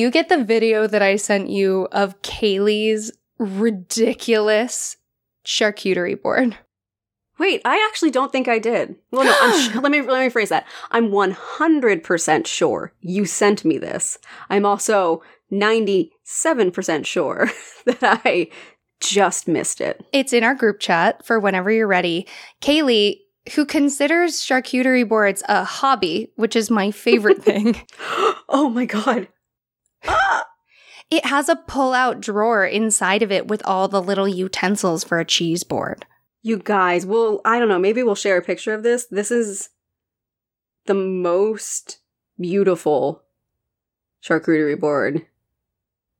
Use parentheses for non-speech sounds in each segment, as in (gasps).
You get the video that I sent you of Kaylee's ridiculous charcuterie board? Wait, I actually don't think I did. Well, no, I'm (gasps) sh- let me let me phrase that. I'm 100% sure you sent me this. I'm also 97% sure (laughs) that I just missed it. It's in our group chat for whenever you're ready. Kaylee, who considers charcuterie boards a hobby, which is my favorite (laughs) thing, oh my god. (gasps) It has a pull out drawer inside of it with all the little utensils for a cheese board. You guys, well, I don't know, maybe we'll share a picture of this. This is the most beautiful charcuterie board.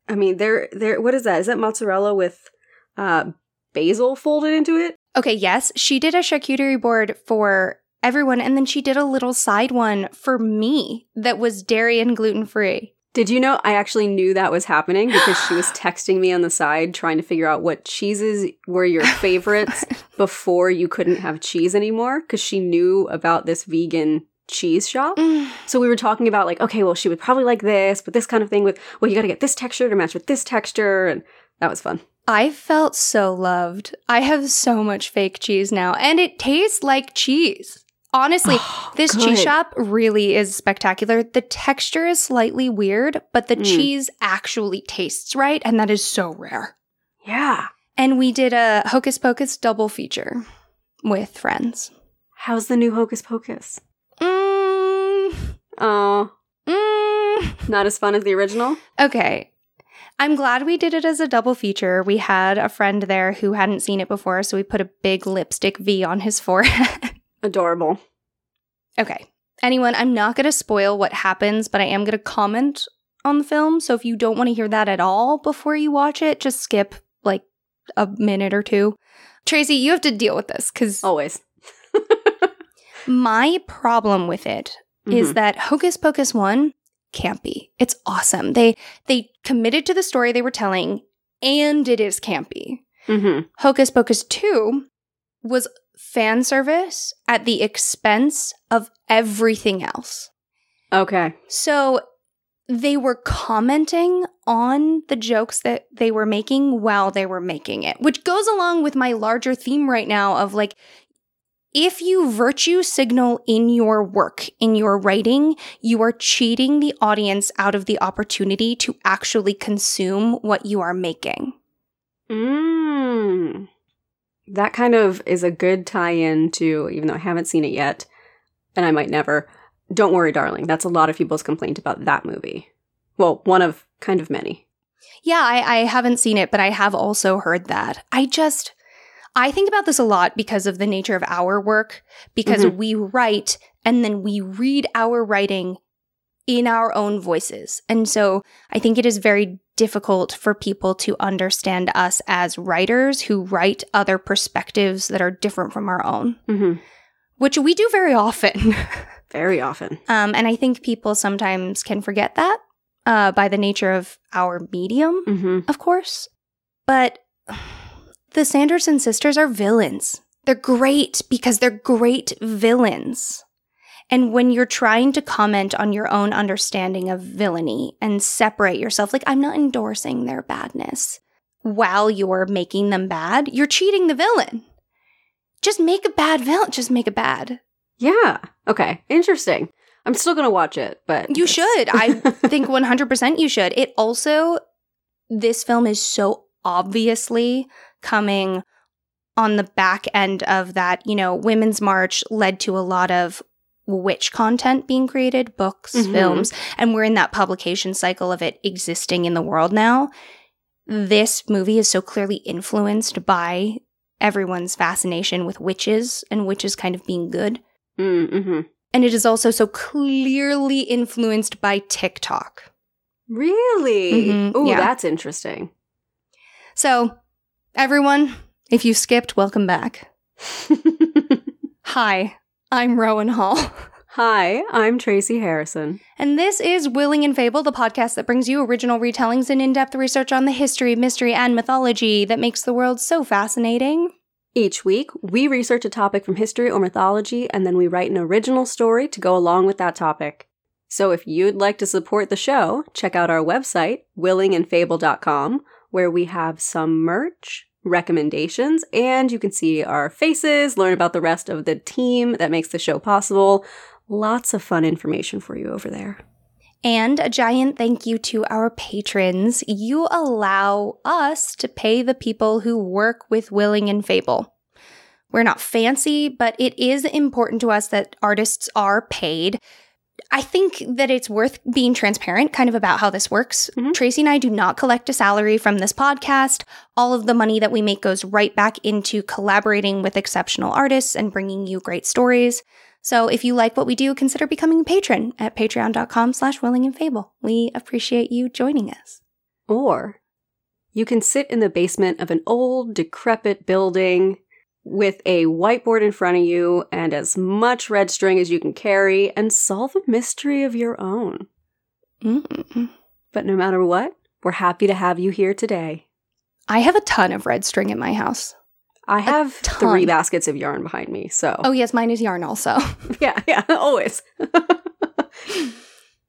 I mean, there there what is that? Is that mozzarella with uh basil folded into it? Okay, yes, she did a charcuterie board for everyone, and then she did a little side one for me that was dairy and gluten free. Did you know I actually knew that was happening because she was (gasps) texting me on the side trying to figure out what cheeses were your (laughs) favorites before you couldn't have cheese anymore because she knew about this vegan cheese shop. (sighs) So we were talking about like, okay, well, she would probably like this, but this kind of thing with, well, you got to get this texture to match with this texture, and that was fun. I felt so loved. I have so much fake cheese now, and it tastes like cheese. Honestly, Oh, this good. cheese shop really is spectacular. The texture is slightly weird, but the Mm. cheese actually tastes right, and that is so rare. Yeah. And we did a Hocus Pocus double feature with friends. How's the new Hocus Pocus? Mm, Oh, mm. not as fun as the original? Okay. I'm glad we did it as a double feature. We had a friend there who hadn't seen it before, so we put a big lipstick V on his (laughs) forehead. Adorable. okay. Anyone, I'm not going to spoil what happens, but I am going to comment on the film. So if you don't want to hear that at all before you watch it, just skip like a minute or two. Tracy, you have to deal with this because Always. (laughs) my problem with it is Mhm. that Hocus Pocus 1 campy. It's awesome. They they committed to the story they were telling and it is campy. Mhm. Hocus Pocus 2 was fan service at the expense of everything else. Okay. So they were commenting on the jokes that they were making while they were making it, which goes along with my larger theme right now of like, if you virtue signal in your work, in your writing, you are cheating the audience out of the opportunity to actually consume what you are making. Mm. That kind of is a good tie in to, even though I haven't seen it yet, and I might never. Don't worry, darling. That's a lot of people's complaint about that movie. Well, one of kind of many. Yeah, I, I haven't seen it, but I have also heard that. I just, I think about this a lot because of the nature of our work, because Mhm. we write and then we read our writing in our own voices. And so I think it is very difficult for people to understand us as writers who write other perspectives that are different from our own, hmm which we do very often. (laughs) Very often. um, and I think people sometimes can forget that uh, by the nature of our medium hmm of course. But the Sanderson sisters are villains. They're great because they're great villains. And when you're trying to comment on your own understanding of villainy and separate yourself, like, I'm not endorsing their badness while you're making them bad, you're cheating the villain. Just make a bad villain. Just make a bad. Yeah. Okay. Interesting. I'm still gonna watch it, but You should. I (laughs) think 100% you should. It also, this film is so obviously coming on the back end of that, you know, Women's March led to a lot of witch content being created, books, Mhm. films, and we're in that publication cycle of it existing in the world now. This movie is so clearly influenced by everyone's fascination with witches and witches kind of being good. Mm-hmm. And it is also so clearly influenced by TikTok. Really? Mhm, Oh, yeah. that's interesting. So, everyone, if you skipped, welcome back. (laughs) Hi, I'm Rowan Hall. Hi, I'm Tracy Harrison. And this is Willing and Fable, the podcast that brings you original retellings and in depth research on the history, mystery, and mythology that makes the world so fascinating. Each week, we research a topic from history or mythology, and then we write an original story to go along with that topic. So if you'd like to support the show, check out our website, willingandfable.com, where we have some merch, recommendations, and you can see our faces, learn about the rest of the team that makes the show possible. Lots of fun information for you over there. And a giant thank you to our patrons. You allow us to pay the people who work with Willing and Fable. We're not fancy, but it is important to us that artists are paid. I think that it's worth being transparent kind of about how this works. Mhm. Tracy and I do not collect a salary from this podcast. All of the money that we make goes right back into collaborating with exceptional artists and bringing you great stories. So if you like what we do, consider becoming a patron at patreon.com slash willing and fable. We appreciate you joining us. Or you can sit in the basement of an old, decrepit building with a whiteboard in front of you and as much red string as you can carry and solve a mystery of your own. Mm. But no matter what, we're happy to have you here today. I have a ton of red string in my house. I have three baskets of yarn behind me, so Oh, yes, mine is yarn also. (laughs) (laughs) yeah, yeah, (laughs) always.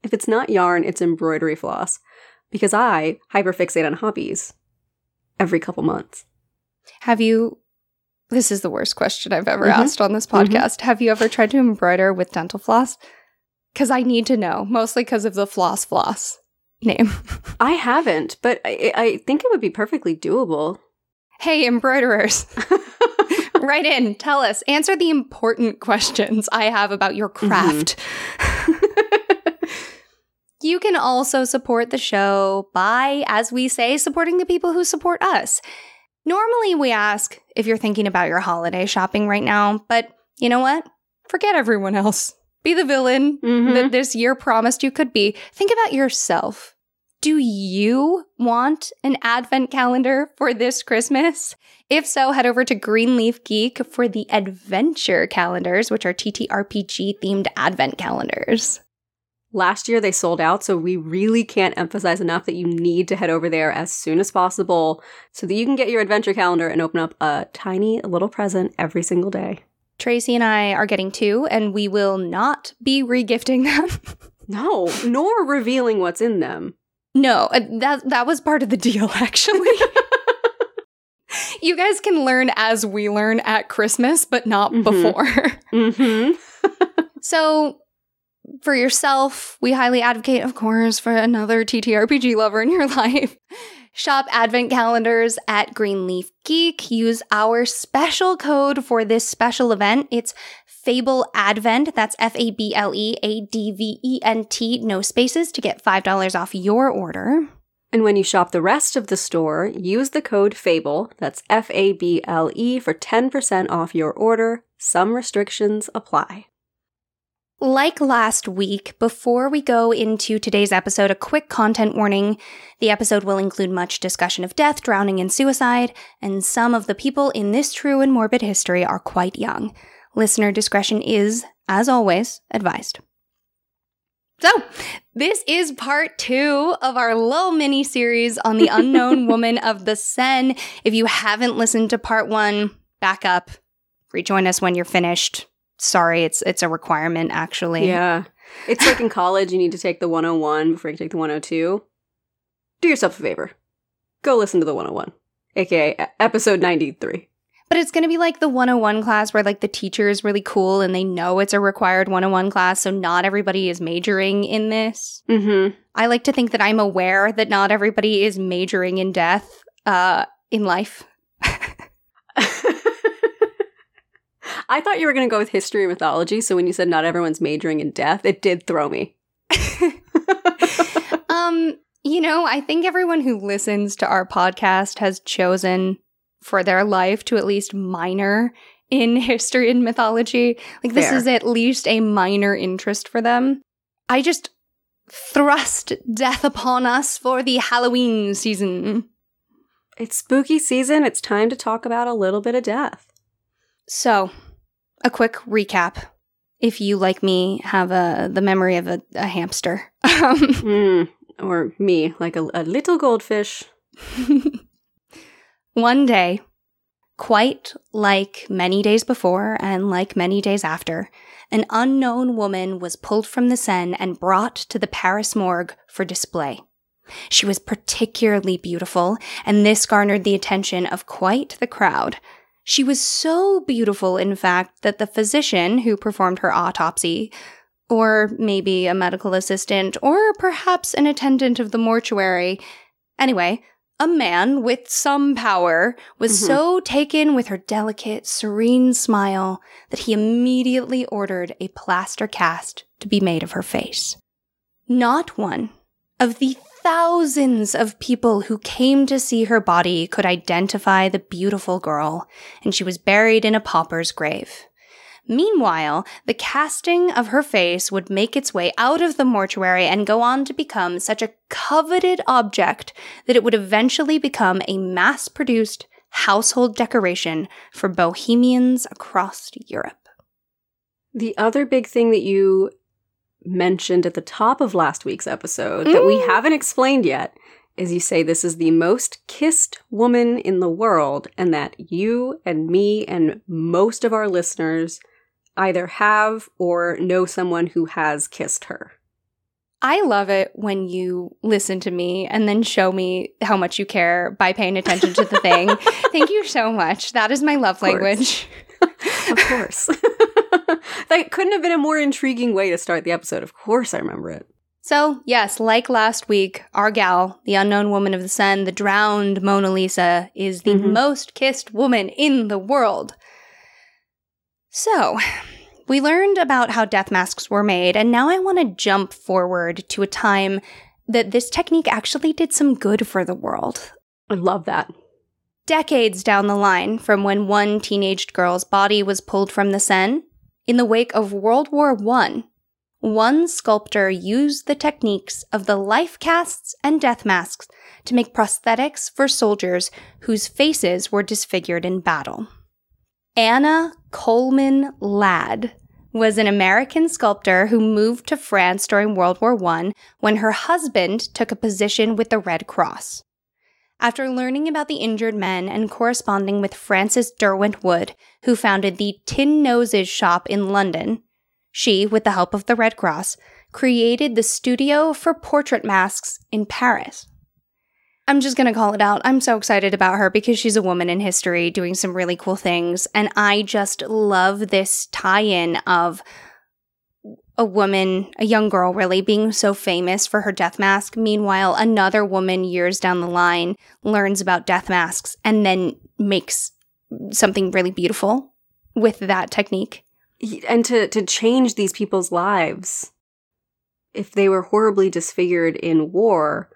if it's not yarn, it's embroidery floss because I hyperfixate on hobbies every couple months. Have you? This is the worst question I've ever Mhm. asked on this podcast. Have you ever tried to embroider with dental floss? Because I need to know, mostly because of the floss floss name. (laughs) I haven't, but I, I think it would be perfectly doable. hey, embroiderers, (laughs) write in, tell us, answer the important questions I have about your craft. (laughs) You can also support the show by, as we say, supporting the people who support us. Normally, we ask if you're thinking about your holiday shopping right now, but you know what? Forget everyone else. Be the villain Mhm. that this year promised you could be. Think about yourself. Do you want an advent calendar for this Christmas? If so, head over to Greenleaf Geek for the adventure calendars, which are TTRPG themed advent calendars. Last year they sold out, so we really can't emphasize enough that you need to head over there as soon as possible so that you can get your adventure calendar and open up a tiny little present every single day. Tracy and I are getting two, and we will not be regifting them. (laughs) No, nor revealing what's in them. no, uh, that that was part of the deal, (laughs) actually. (laughs) you guys can learn as we learn at Christmas, but not Mhm. before. Mm-hmm. so, for yourself, we highly advocate, of course, for another TTRPG lover in your (laughs) life. Shop advent calendars at Greenleaf Geek. Use our special code for this special event. It's Fable Advent. That's F A B L E A D V E N T, no spaces, to get $5 off your order. And when you shop the rest of the store, use the code FABLE, that's F A B L E, for 10% off your order. Some restrictions apply. Like last week, before we go into today's episode, a quick content warning. The episode will include much discussion of death, drowning, and suicide, and some of the people in this true and morbid history are quite young. Listener discretion is, as always, advised. So, this is part two of our little mini series on the unknown (laughs) woman of the Seine. If you haven't listened to part one, back up, rejoin us when you're finished. Sorry, it's it's a requirement actually. Yeah. It's like in college, you need to take the 101 before you take the 102. Do yourself a favor. Go listen to the 101, aka episode 93. But it's going to be like the 101 class where like the teacher is really cool and they know it's a required 101 class, so not everybody is majoring in this. Mm I like to think that I'm aware that not everybody is majoring in death uh in life. hmm. I thought you were going to go with history and mythology, so when you said not everyone's majoring in death, it did throw me. (laughs) um, you know, I think everyone who listens to our podcast has chosen for their life to at least minor in (laughs) history and mythology. Like this is at least a minor interest for them. I just thrust death upon us for the Halloween season. It's spooky season. It's time to talk about a little bit of death. So, a quick recap. If you, like me, have a the memory of a, a hamster. (laughs) Mm. Or me, like a, a little goldfish. (laughs) One day, Quite like many days before and like many days after, an unknown woman was pulled from the Seine and brought to the Paris morgue for display. She was particularly beautiful, and this garnered the attention of quite the crowd. She was so beautiful, in fact, that the physician who performed her autopsy, or maybe a medical assistant, or perhaps an attendant of the mortuary, anyway, a man with some power was mm-hmm. so taken with her delicate, serene smile that he immediately ordered a plaster cast to be made of her face. Not one of the thousands of people who came to see her body could identify the beautiful girl, and she was buried in a pauper's grave. Meanwhile, the casting of her face would make its way out of the mortuary and go on to become such a coveted object that it would eventually become a mass produced household decoration for bohemians across Europe. The other big thing that you mentioned at the top of last week's episode mm. that we mm. haven't explained yet is you say this is the most kissed woman in the world and that you and me and most of our listeners either have or know someone who has kissed her. I love it when you listen to me and then show me how much you care by paying attention to the thing. (laughs) Thank you so much. That is my love language. Of course. (laughs) that couldn't have been a more intriguing way to start the episode. Of course, I remember it. So, yes, like last week, our gal, the unknown woman of the sun, the drowned Mona Lisa, is the mm-hmm. most kissed woman in the world. So, we learned about how death masks were made, and now I want to jump forward to a time that this technique actually did some good for the world. I love that decades down the line from when one teenaged girl's body was pulled from the Seine, in the wake of World War I, one sculptor used the techniques of the life casts and death masks to make prosthetics for soldiers whose faces were disfigured in battle. Anna Coleman Ladd was an American sculptor who moved to France during World War I when her husband took a position with the Red Cross. After learning about the injured men and corresponding with Francis Derwent Wood, who founded the Tin Noses shop in London, she, with the help of the Red Cross, created the Studio for Portrait Masks in Paris. I'm just going to call it out. I'm so excited about her because she's a woman in history doing some really cool things. And I just love this tie in of a woman, a young girl really, being so famous for her death mask. Meanwhile, another woman years down the line learns about death masks and then makes something really beautiful with that technique. And to, to change these people's lives. If they were horribly disfigured in war,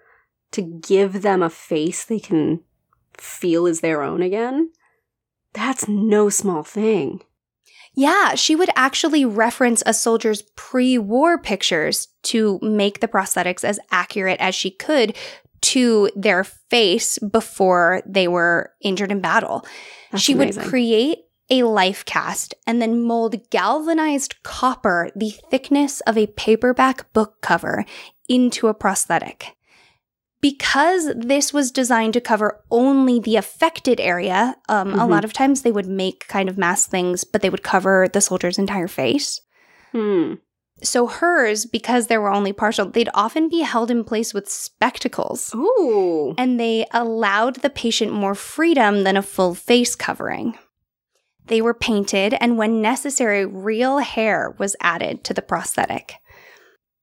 to give them a face they can feel is their own again, that's no small thing. Yeah, she would actually reference a soldier's pre war pictures to make the prosthetics as accurate as she could to their face before they were injured in battle. That's she amazing. would create a life cast and then mold galvanized copper the thickness of a paperback book cover into a prosthetic because this was designed to cover only the affected area, um, mm-hmm. a lot of times they would make kind of mask things, but they would cover the soldier's entire face. Hmm. So hers, because they were only partial, they'd often be held in place with spectacles. Ooh. And they allowed the patient more freedom than a full face covering. They were painted, and when necessary, real hair was added to the prosthetic.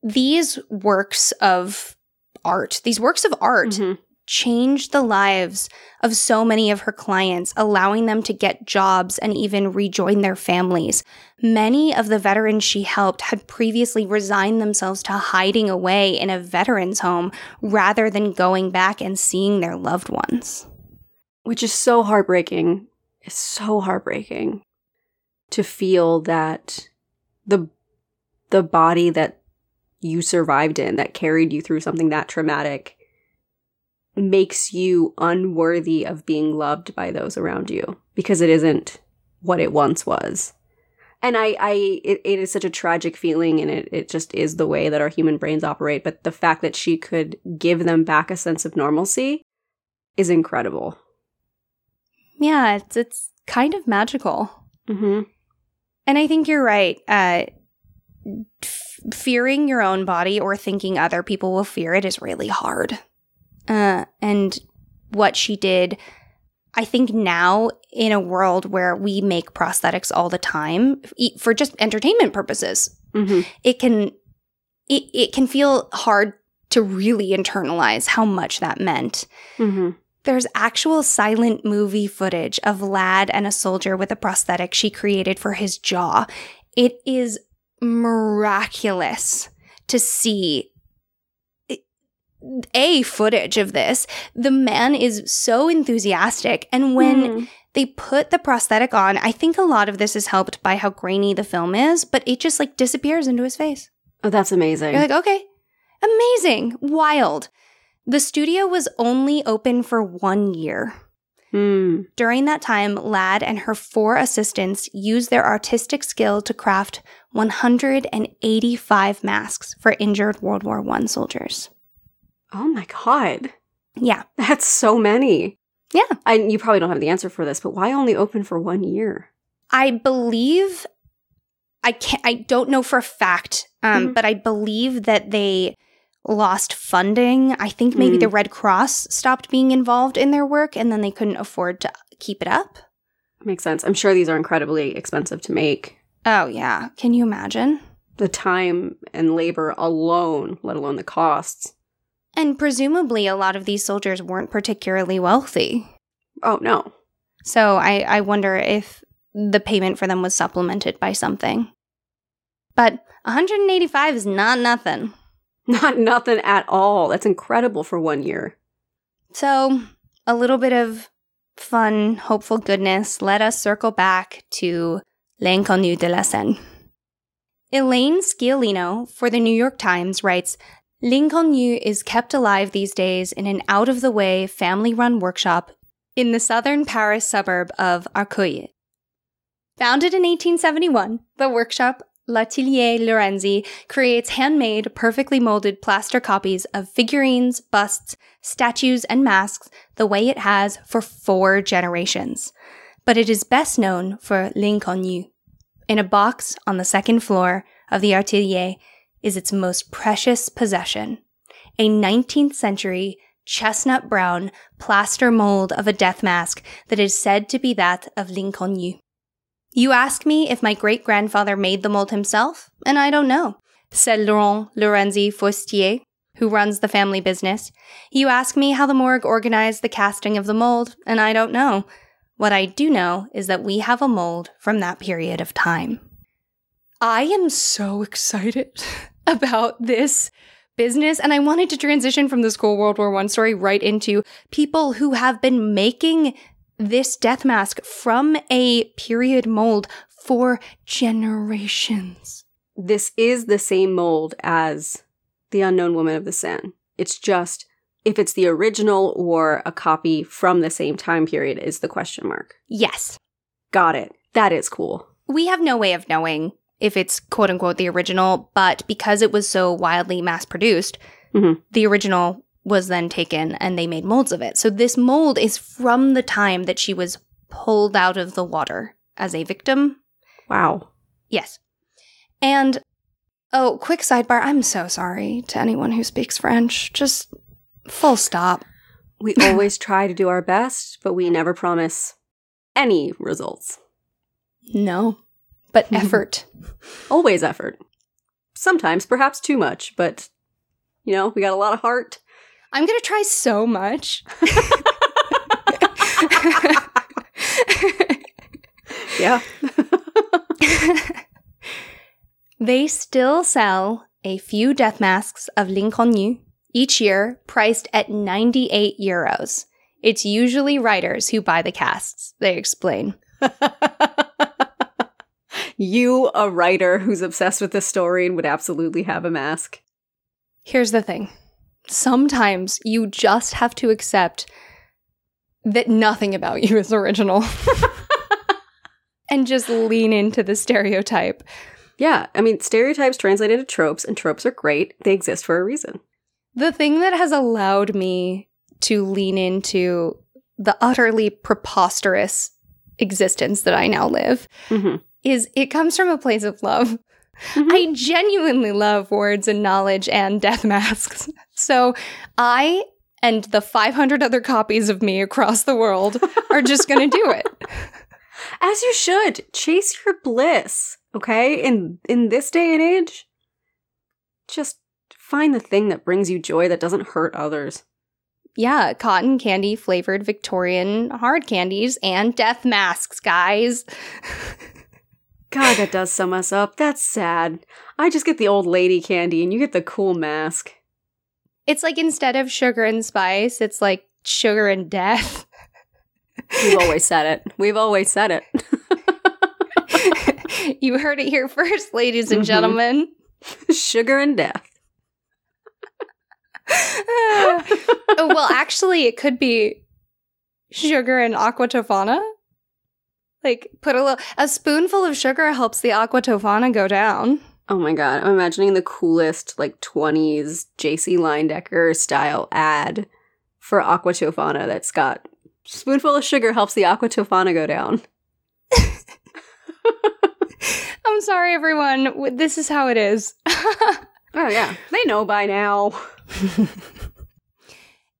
These works of art, these works of art, mm-hmm. changed the lives of so many of her clients, allowing them to get jobs and even rejoin their families. Many of the veterans she helped had previously resigned themselves to hiding away in a veteran's home rather than going back and seeing their loved ones. Which is so heartbreaking. It's so heartbreaking to feel that the the body that you survived in that carried you through something that traumatic makes you unworthy of being loved by those around you because it isn't what it once was. And I, I, it, it is such a tragic feeling and it, it just is the way that our human brains operate. But the fact that she could give them back a sense of normalcy is incredible. Yeah, it's it's kind of magical. Mm-hmm. And I think you're right. Uh, fearing your own body or thinking other people will fear it is really hard. Uh, and what she did, I think now in a world where we make prosthetics all the time for just entertainment purposes, Mm-hmm. it can it, it can feel hard to really internalize how much that meant. Mm-hmm. There's actual silent movie footage of Ladd and a soldier with a prosthetic she created for his jaw. It is miraculous to see a footage of this. The man is so enthusiastic and when Mm. they put the prosthetic on, I think a lot of this is helped by how grainy the film is, but it just like disappears into his face. Oh, that's amazing. You're like, okay, amazing, wild. The studio was only open for one year. Hmm. During that time, Ladd and her four assistants used their artistic skill to craft 185 masks for injured World War I soldiers. Oh my god. Yeah. That's so many. Yeah. I you probably don't have the answer for this, but why only open for one year? I believe I can't I don't know for a fact, um, Mhm. but I believe that they lost funding. I think maybe Mm. the Red Cross stopped being involved in their work and then they couldn't afford to keep it up. Makes sense. I'm sure these are incredibly expensive to make. Oh yeah. Can you imagine? The time and labor alone, let alone the costs. And presumably a lot of these soldiers weren't particularly wealthy. Oh no. So I, I wonder if the payment for them was supplemented by something. But 185 is not nothing. (laughs) Not nothing at all. That's incredible for one year. So, a little bit of fun, hopeful goodness. Let us circle back to L'Inconnu de la Seine. Elaine Sciolino for the New York Times writes L'Inconnu is kept alive these days in an out of the way, family run workshop in the southern Paris suburb of Arcueil. Founded in 1871, the workshop L'Atelier Lorenzi creates handmade, perfectly molded plaster copies of figurines, busts, statues, and masks the way it has for four generations. But it is best known for L'Inconnu. In a box on the second floor of the Atelier is its most precious possession a 19th century chestnut brown plaster mold of a death mask that is said to be that of L'Inconnu. You ask me if my great grandfather made the mold himself, and I don't know, said Laurent Lorenzi Forestier, who runs the family business. You ask me how the morgue organized the casting of the mold, and I don't know. What I do know is that we have a mold from that period of time. I am so excited (laughs) about this business, and I wanted to transition from the school World War One story right into people who have been making this death mask from a period mold for generations. This is the same mold as The Unknown Woman of the Seine. It's just if it's the original or a copy from the same time period is the question mark. Yes. Got it. That is cool. We have no way of knowing if it's quote unquote the original, but because it was so wildly mass produced, Mhm. the original was then taken and they made molds of it. So this mold is from the time that she was pulled out of the water as a victim. Wow. Yes. And oh, quick sidebar I'm so sorry to anyone who speaks French. Just full stop. We always try to do our best, but we never promise any results. No. But (laughs) effort. Always effort. Sometimes, perhaps too much, but you know, we got a lot of heart. I'm going to try so much. (laughs) Yeah. (laughs) they still sell a few death masks of L'Inconnu each year, priced at 98 euros. It's usually writers who buy the casts, they explain. (laughs) you, a writer who's obsessed with this story and would absolutely have a mask. Here's the thing sometimes you just have to accept that nothing about you is original (laughs) and just lean into the stereotype. Yeah, I mean, stereotypes translate into tropes, and tropes are great. They exist for a reason. The thing that has allowed me to lean into the utterly preposterous existence that I now live Mhm. is it comes from a place of love. Mhm. I genuinely love words and knowledge and death masks. (laughs) So I and the 500 other copies of me across the world are just going to do it. (laughs) (laughs) As you should. Chase your bliss, okay? In in this day and age, just find the thing that brings you joy that doesn't hurt others. Yeah, cotton candy flavored Victorian hard candies and death masks, guys. (laughs) God, that does sum us up. That's sad. I just get the old lady candy and you get the cool mask. It's like instead of sugar and spice, it's like sugar and death. We've always (laughs) said it. We've always said it. (laughs) you heard it here first, ladies and Mhm. gentlemen. Sugar and death. (laughs) oh, well, actually, it could be sugar and aqua tofana. Like, put a little, a spoonful of sugar helps the aqua tofana go down. Oh my god, I'm imagining the coolest, like 20s JC Leyendecker style ad for Aqua Tofana that's got spoonful of sugar helps the Aqua Tofana go down. (laughs) I'm sorry, everyone. This is how it is. (laughs) Oh yeah, they know by now. (laughs)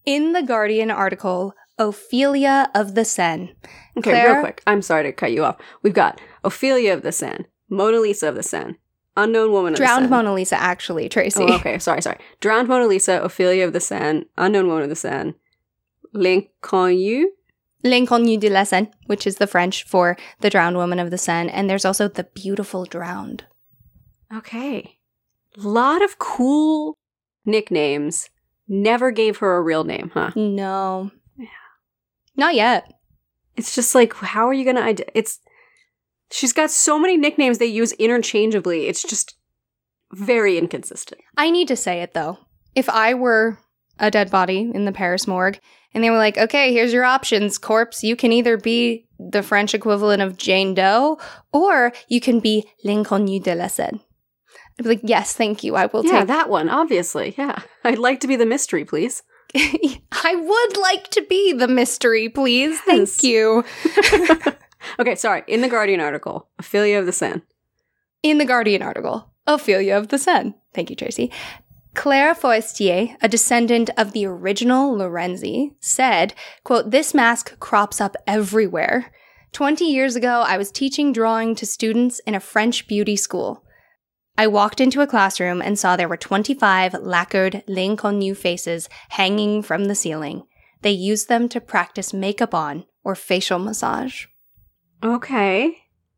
In the Guardian article, Ophelia of the Seine. Okay, Claire? real quick. I'm sorry to cut you off. We've got Ophelia of the Seine, Mona Lisa of the Seine, Unknown Woman of Drowned the Seine. Mona Lisa, actually, Tracy. Oh, okay, sorry, sorry. Drowned Mona Lisa, Ophelia of the Seine, Unknown Woman of the Seine, L'Inconnu, L'Inconnu de la Seine, which is the French for the drowned woman of the Seine. And there's also the beautiful drowned. Okay. Lot of cool nicknames. Never gave her a real name, huh? No. Not yet. It's just like, how are you gonna? Id- it's she's got so many nicknames they use interchangeably. It's just very inconsistent. I need to say it though. If I were a dead body in the Paris morgue and they were like, okay, here's your options, corpse, you can either be the French equivalent of Jane Doe or you can be L'Inconnu de la Seine. I'd be like, yes, thank you. I will yeah, take that one, obviously. Yeah, I'd like to be the mystery, please. (laughs) I would like to be the mystery, please. Thank you. (laughs) okay, sorry. In the Guardian article, Ophelia of the Sun. In the Guardian article, Ophelia of the Sun. Thank you, Tracy. Claire Forestier, a descendant of the original Lorenzi, said, quote, This mask crops up everywhere. 20 years ago, I was teaching drawing to students in a French beauty school. I walked into a classroom and saw there were 25 lacquered L'Inconnu faces hanging from the ceiling. They used them to practice makeup on or facial massage. Okay.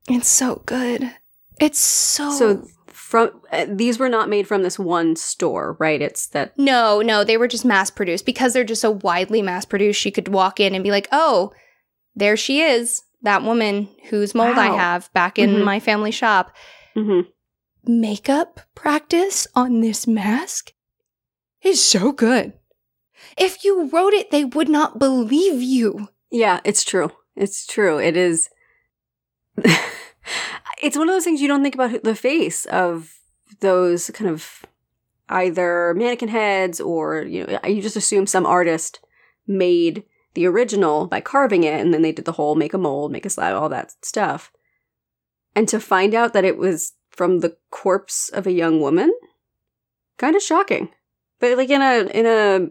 It's so good. It's so So from uh, these were not made from this one store, right? It's that No, no, they were just mass produced because they're just so widely mass produced. She could walk in and be like, "Oh, there she is, that woman whose mold I have back in Mhm. my family shop." Mhm. Makeup practice on this mask is so good. If you wrote it, they would not believe you. Yeah, it's true. It's true. It is. (laughs) it's one of those things you don't think about the face of those kind of either mannequin heads or you know you just assume some artist made the original by carving it and then they did the whole make a mold, make a slab, all that stuff. And to find out that it was from the corpse of a young woman, kind of shocking. But like in a in a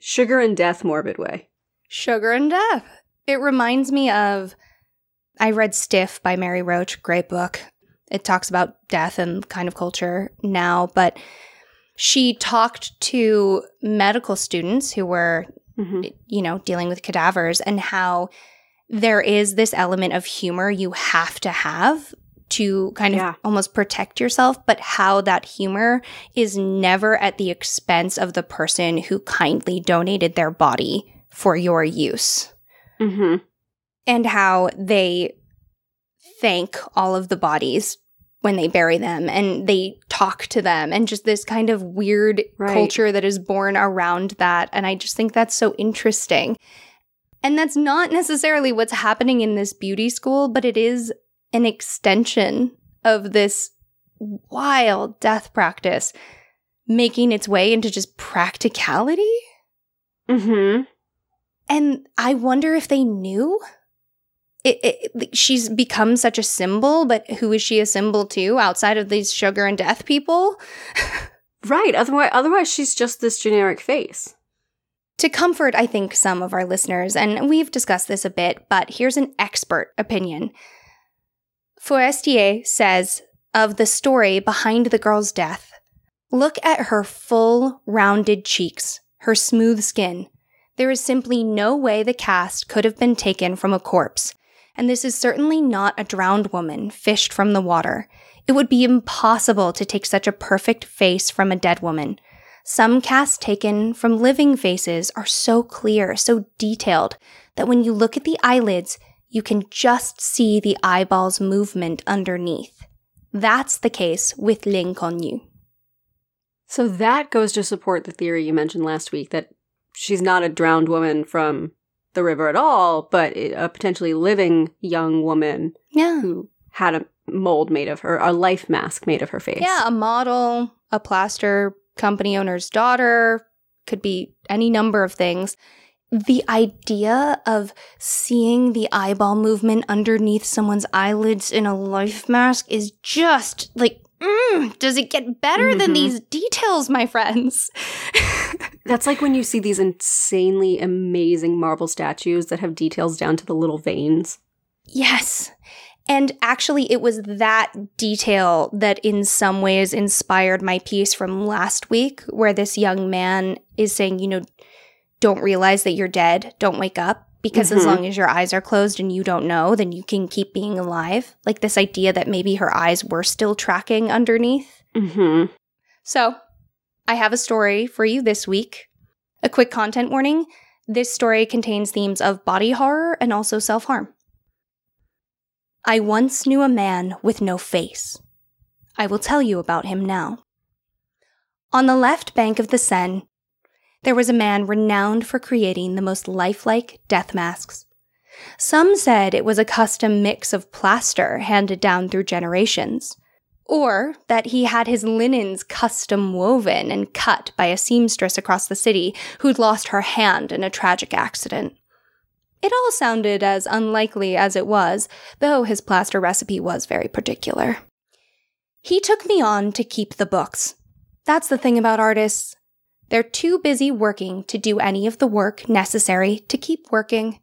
sugar and death morbid way. Sugar and Death. It reminds me of I read Stiff by Mary Roach, great book. It talks about death and kind of culture now, but she talked to medical students who were, Mhm. you know, dealing with cadavers and how there is this element of humor you have to have to kind of Yeah. almost protect yourself, but how that humor is never at the expense of the person who kindly donated their body for your use Mhm. and how they thank all of the bodies when they bury them and they talk to them and just this kind of weird Right. culture that is born around that and i just think that's so interesting and that's not necessarily what's happening in this beauty school but it is an extension of this wild death practice making its way into just practicality Mm-hmm. And I wonder if they knew. It, it, she's become such a symbol, but who is she a symbol to outside of these sugar and death people? (laughs) right. Otherwise, otherwise, she's just this generic face. To comfort, I think, some of our listeners, and we've discussed this a bit, but here's an expert opinion. Forestier says of the story behind the girl's death look at her full, rounded cheeks, her smooth skin. There is simply no way the cast could have been taken from a corpse, and this is certainly not a drowned woman fished from the water. It would be impossible to take such a perfect face from a dead woman. Some casts taken from living faces are so clear, so detailed, that when you look at the eyelids, you can just see the eyeball's movement underneath. That's the case with L'inconnu. So that goes to support the theory you mentioned last week that she's not a drowned woman from the river at all, but a potentially living young woman yeah. who had a mold made of her, a life mask made of her face. Yeah, a model, a plaster company owner's daughter, could be any number of things. The idea of seeing the eyeball movement underneath someone's eyelids in a life mask is just like, mm, does it get better mm-hmm. than these details, my friends? (laughs) That's like when you see these insanely amazing marble statues that have details down to the little veins. Yes. And actually, it was that detail that in some ways inspired my piece from last week, where this young man is saying, you know, don't realize that you're dead, don't wake up, because mm-hmm. as long as your eyes are closed and you don't know, then you can keep being alive. Like this idea that maybe her eyes were still tracking underneath. Mm-hmm. So, I have a story for you this week. A quick content warning this story contains themes of body horror and also self harm. I once knew a man with no face. I will tell you about him now. On the left bank of the Seine, there was a man renowned for creating the most lifelike death masks. Some said it was a custom mix of plaster handed down through generations, or that he had his linens custom woven and cut by a seamstress across the city who'd lost her hand in a tragic accident. It all sounded as unlikely as it was, though his plaster recipe was very particular. He took me on to keep the books. That's the thing about artists. They're too busy working to do any of the work necessary to keep working.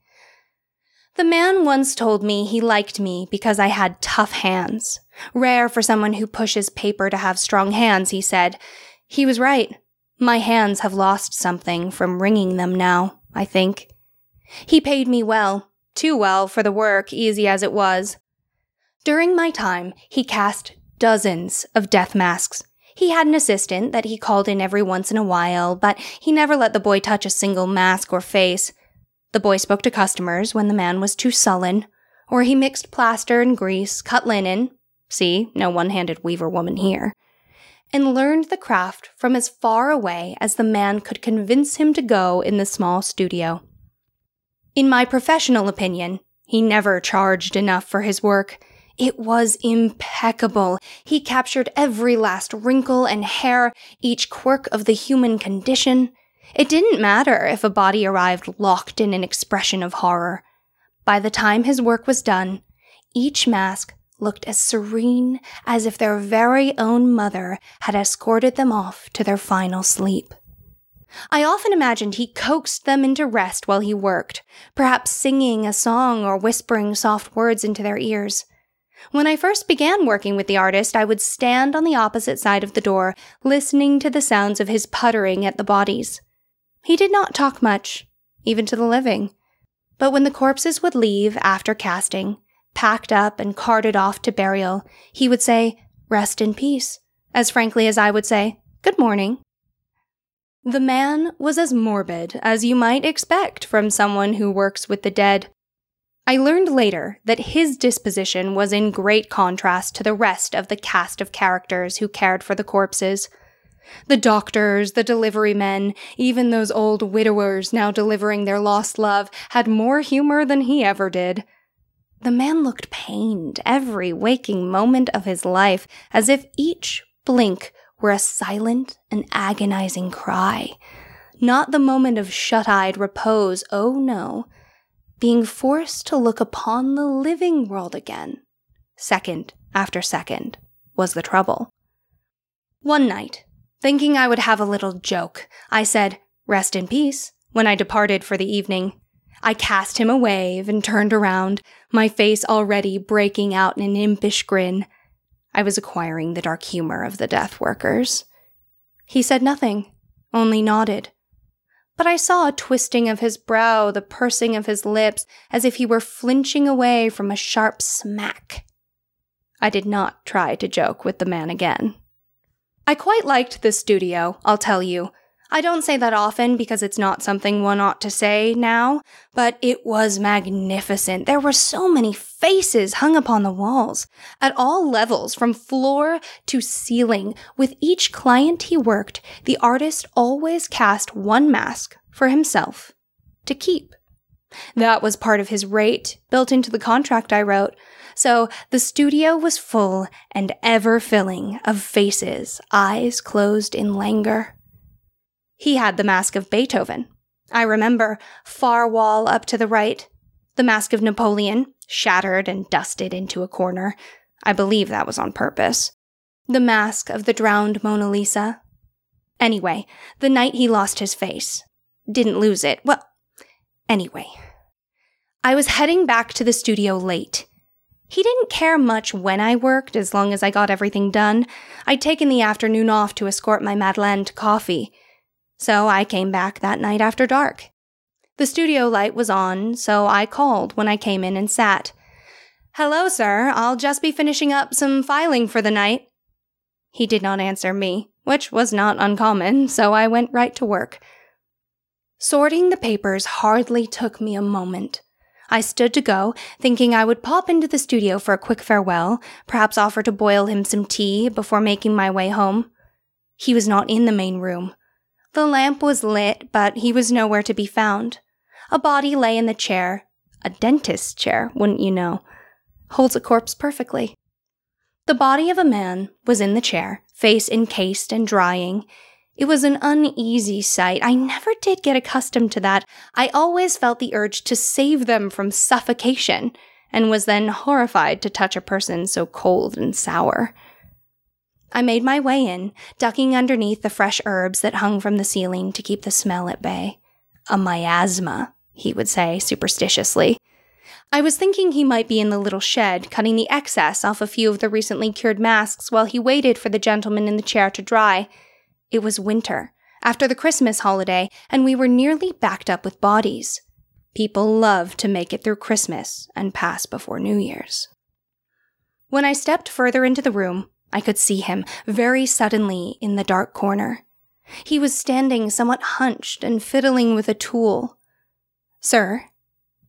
The man once told me he liked me because I had tough hands. Rare for someone who pushes paper to have strong hands, he said. He was right. My hands have lost something from wringing them now, I think. He paid me well, too well for the work, easy as it was. During my time, he cast dozens of death masks. He had an assistant that he called in every once in a while, but he never let the boy touch a single mask or face. The boy spoke to customers when the man was too sullen, or he mixed plaster and grease, cut linen see, no one handed weaver woman here and learned the craft from as far away as the man could convince him to go in the small studio. In my professional opinion, he never charged enough for his work. It was impeccable. He captured every last wrinkle and hair, each quirk of the human condition. It didn't matter if a body arrived locked in an expression of horror. By the time his work was done, each mask looked as serene as if their very own mother had escorted them off to their final sleep. I often imagined he coaxed them into rest while he worked, perhaps singing a song or whispering soft words into their ears. When I first began working with the artist, I would stand on the opposite side of the door, listening to the sounds of his puttering at the bodies. He did not talk much, even to the living. But when the corpses would leave after casting, packed up and carted off to burial, he would say, Rest in peace, as frankly as I would say, Good morning. The man was as morbid as you might expect from someone who works with the dead. I learned later that his disposition was in great contrast to the rest of the cast of characters who cared for the corpses. The doctors, the delivery men, even those old widowers now delivering their lost love had more humor than he ever did. The man looked pained every waking moment of his life, as if each blink were a silent and agonizing cry. Not the moment of shut eyed repose, oh no. Being forced to look upon the living world again, second after second, was the trouble. One night, thinking I would have a little joke, I said, Rest in peace, when I departed for the evening. I cast him a wave and turned around, my face already breaking out in an impish grin. I was acquiring the dark humor of the death workers. He said nothing, only nodded. But I saw a twisting of his brow, the pursing of his lips, as if he were flinching away from a sharp smack. I did not try to joke with the man again. I quite liked this studio, I'll tell you. I don't say that often because it's not something one ought to say now, but it was magnificent. There were so many faces hung upon the walls, at all levels, from floor to ceiling. With each client he worked, the artist always cast one mask for himself to keep. That was part of his rate, built into the contract I wrote. So the studio was full and ever filling of faces, eyes closed in languor. He had the mask of Beethoven. I remember, far wall up to the right. The mask of Napoleon, shattered and dusted into a corner. I believe that was on purpose. The mask of the drowned Mona Lisa. Anyway, the night he lost his face. Didn't lose it. Well, anyway. I was heading back to the studio late. He didn't care much when I worked as long as I got everything done. I'd taken the afternoon off to escort my Madeleine to coffee so I came back that night after dark. The studio light was on, so I called when I came in and sat. Hello, sir. I'll just be finishing up some filing for the night. He did not answer me, which was not uncommon, so I went right to work. Sorting the papers hardly took me a moment. I stood to go, thinking I would pop into the studio for a quick farewell, perhaps offer to boil him some tea before making my way home. He was not in the main room. The lamp was lit, but he was nowhere to be found. A body lay in the chair. A dentist's chair, wouldn't you know? Holds a corpse perfectly. The body of a man was in the chair, face encased and drying. It was an uneasy sight. I never did get accustomed to that. I always felt the urge to save them from suffocation, and was then horrified to touch a person so cold and sour. I made my way in, ducking underneath the fresh herbs that hung from the ceiling to keep the smell at bay. A miasma, he would say superstitiously. I was thinking he might be in the little shed, cutting the excess off a few of the recently cured masks while he waited for the gentleman in the chair to dry. It was winter, after the Christmas holiday, and we were nearly backed up with bodies. People love to make it through Christmas and pass before New Year's. When I stepped further into the room, I could see him very suddenly in the dark corner. He was standing somewhat hunched and fiddling with a tool. Sir,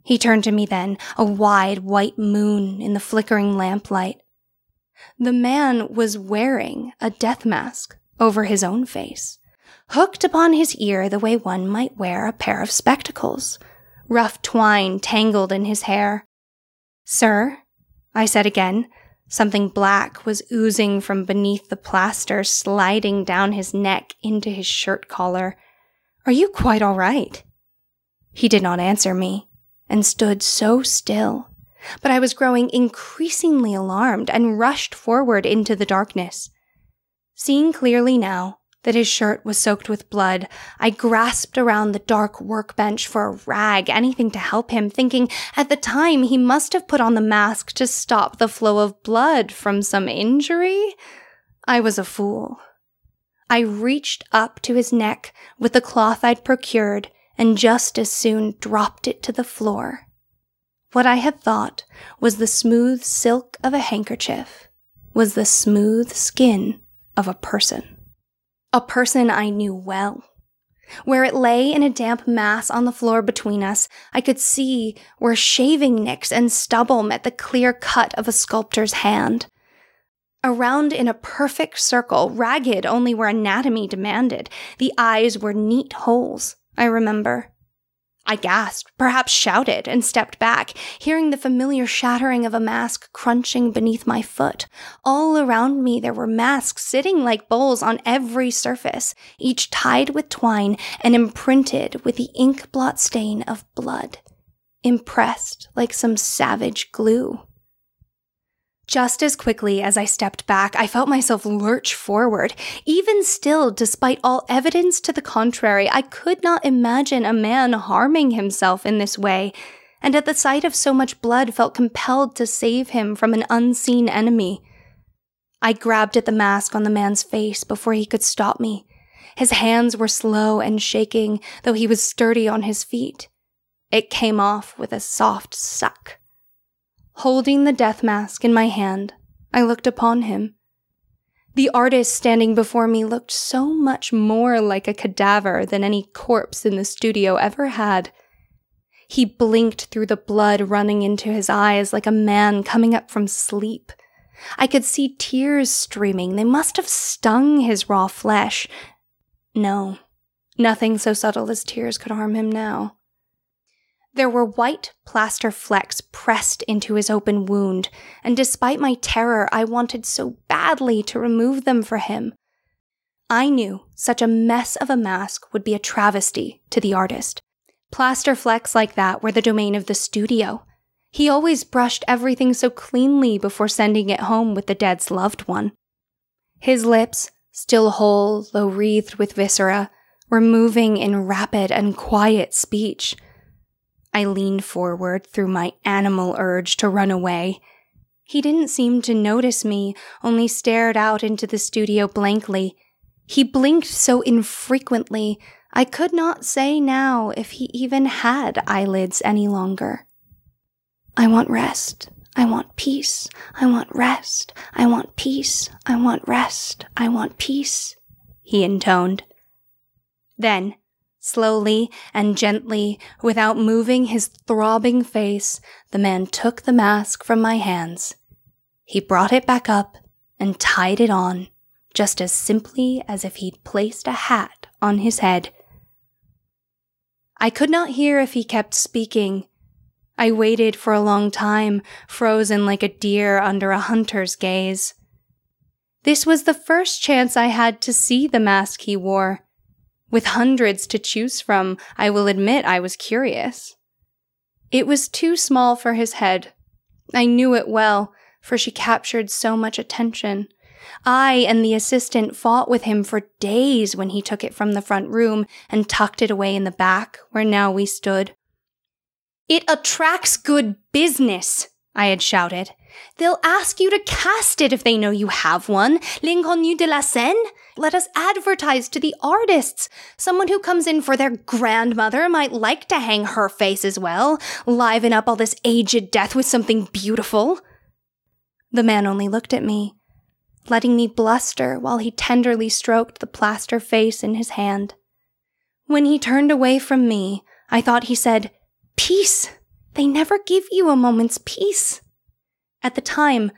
he turned to me then, a wide white moon in the flickering lamplight. The man was wearing a death mask over his own face, hooked upon his ear the way one might wear a pair of spectacles, rough twine tangled in his hair. Sir, I said again, Something black was oozing from beneath the plaster, sliding down his neck into his shirt collar. Are you quite all right? He did not answer me and stood so still. But I was growing increasingly alarmed and rushed forward into the darkness. Seeing clearly now, that his shirt was soaked with blood, I grasped around the dark workbench for a rag, anything to help him, thinking at the time he must have put on the mask to stop the flow of blood from some injury. I was a fool. I reached up to his neck with the cloth I'd procured and just as soon dropped it to the floor. What I had thought was the smooth silk of a handkerchief was the smooth skin of a person a person I knew well. Where it lay in a damp mass on the floor between us, I could see where shaving nicks and stubble met the clear cut of a sculptor's hand. Around in a perfect circle, ragged only where anatomy demanded, the eyes were neat holes, I remember. I gasped, perhaps shouted, and stepped back, hearing the familiar shattering of a mask crunching beneath my foot. All around me there were masks sitting like bowls on every surface, each tied with twine and imprinted with the ink blot stain of blood, impressed like some savage glue. Just as quickly as I stepped back, I felt myself lurch forward. Even still, despite all evidence to the contrary, I could not imagine a man harming himself in this way, and at the sight of so much blood felt compelled to save him from an unseen enemy. I grabbed at the mask on the man's face before he could stop me. His hands were slow and shaking, though he was sturdy on his feet. It came off with a soft suck. Holding the death mask in my hand, I looked upon him. The artist standing before me looked so much more like a cadaver than any corpse in the studio ever had. He blinked through the blood running into his eyes like a man coming up from sleep. I could see tears streaming. They must have stung his raw flesh. No, nothing so subtle as tears could harm him now. There were white plaster flecks pressed into his open wound, and despite my terror, I wanted so badly to remove them for him. I knew such a mess of a mask would be a travesty to the artist. Plaster flecks like that were the domain of the studio. He always brushed everything so cleanly before sending it home with the dead's loved one. His lips, still whole though wreathed with viscera, were moving in rapid and quiet speech I leaned forward through my animal urge to run away. He didn't seem to notice me, only stared out into the studio blankly. He blinked so infrequently, I could not say now if he even had eyelids any longer. I want rest. I want peace. I want rest. I want peace. I want rest. I want peace, he intoned. Then, Slowly and gently, without moving his throbbing face, the man took the mask from my hands. He brought it back up and tied it on, just as simply as if he'd placed a hat on his head. I could not hear if he kept speaking. I waited for a long time, frozen like a deer under a hunter's gaze. This was the first chance I had to see the mask he wore. With hundreds to choose from, I will admit I was curious. It was too small for his head. I knew it well, for she captured so much attention. I and the assistant fought with him for days when he took it from the front room and tucked it away in the back, where now we stood. It attracts good business, I had shouted. They'll ask you to cast it if they know you have one. L'inconnu de la Seine? Let us advertise to the artists. Someone who comes in for their grandmother might like to hang her face as well, liven up all this aged death with something beautiful. The man only looked at me, letting me bluster while he tenderly stroked the plaster face in his hand. When he turned away from me, I thought he said, Peace. They never give you a moment's peace. At the time,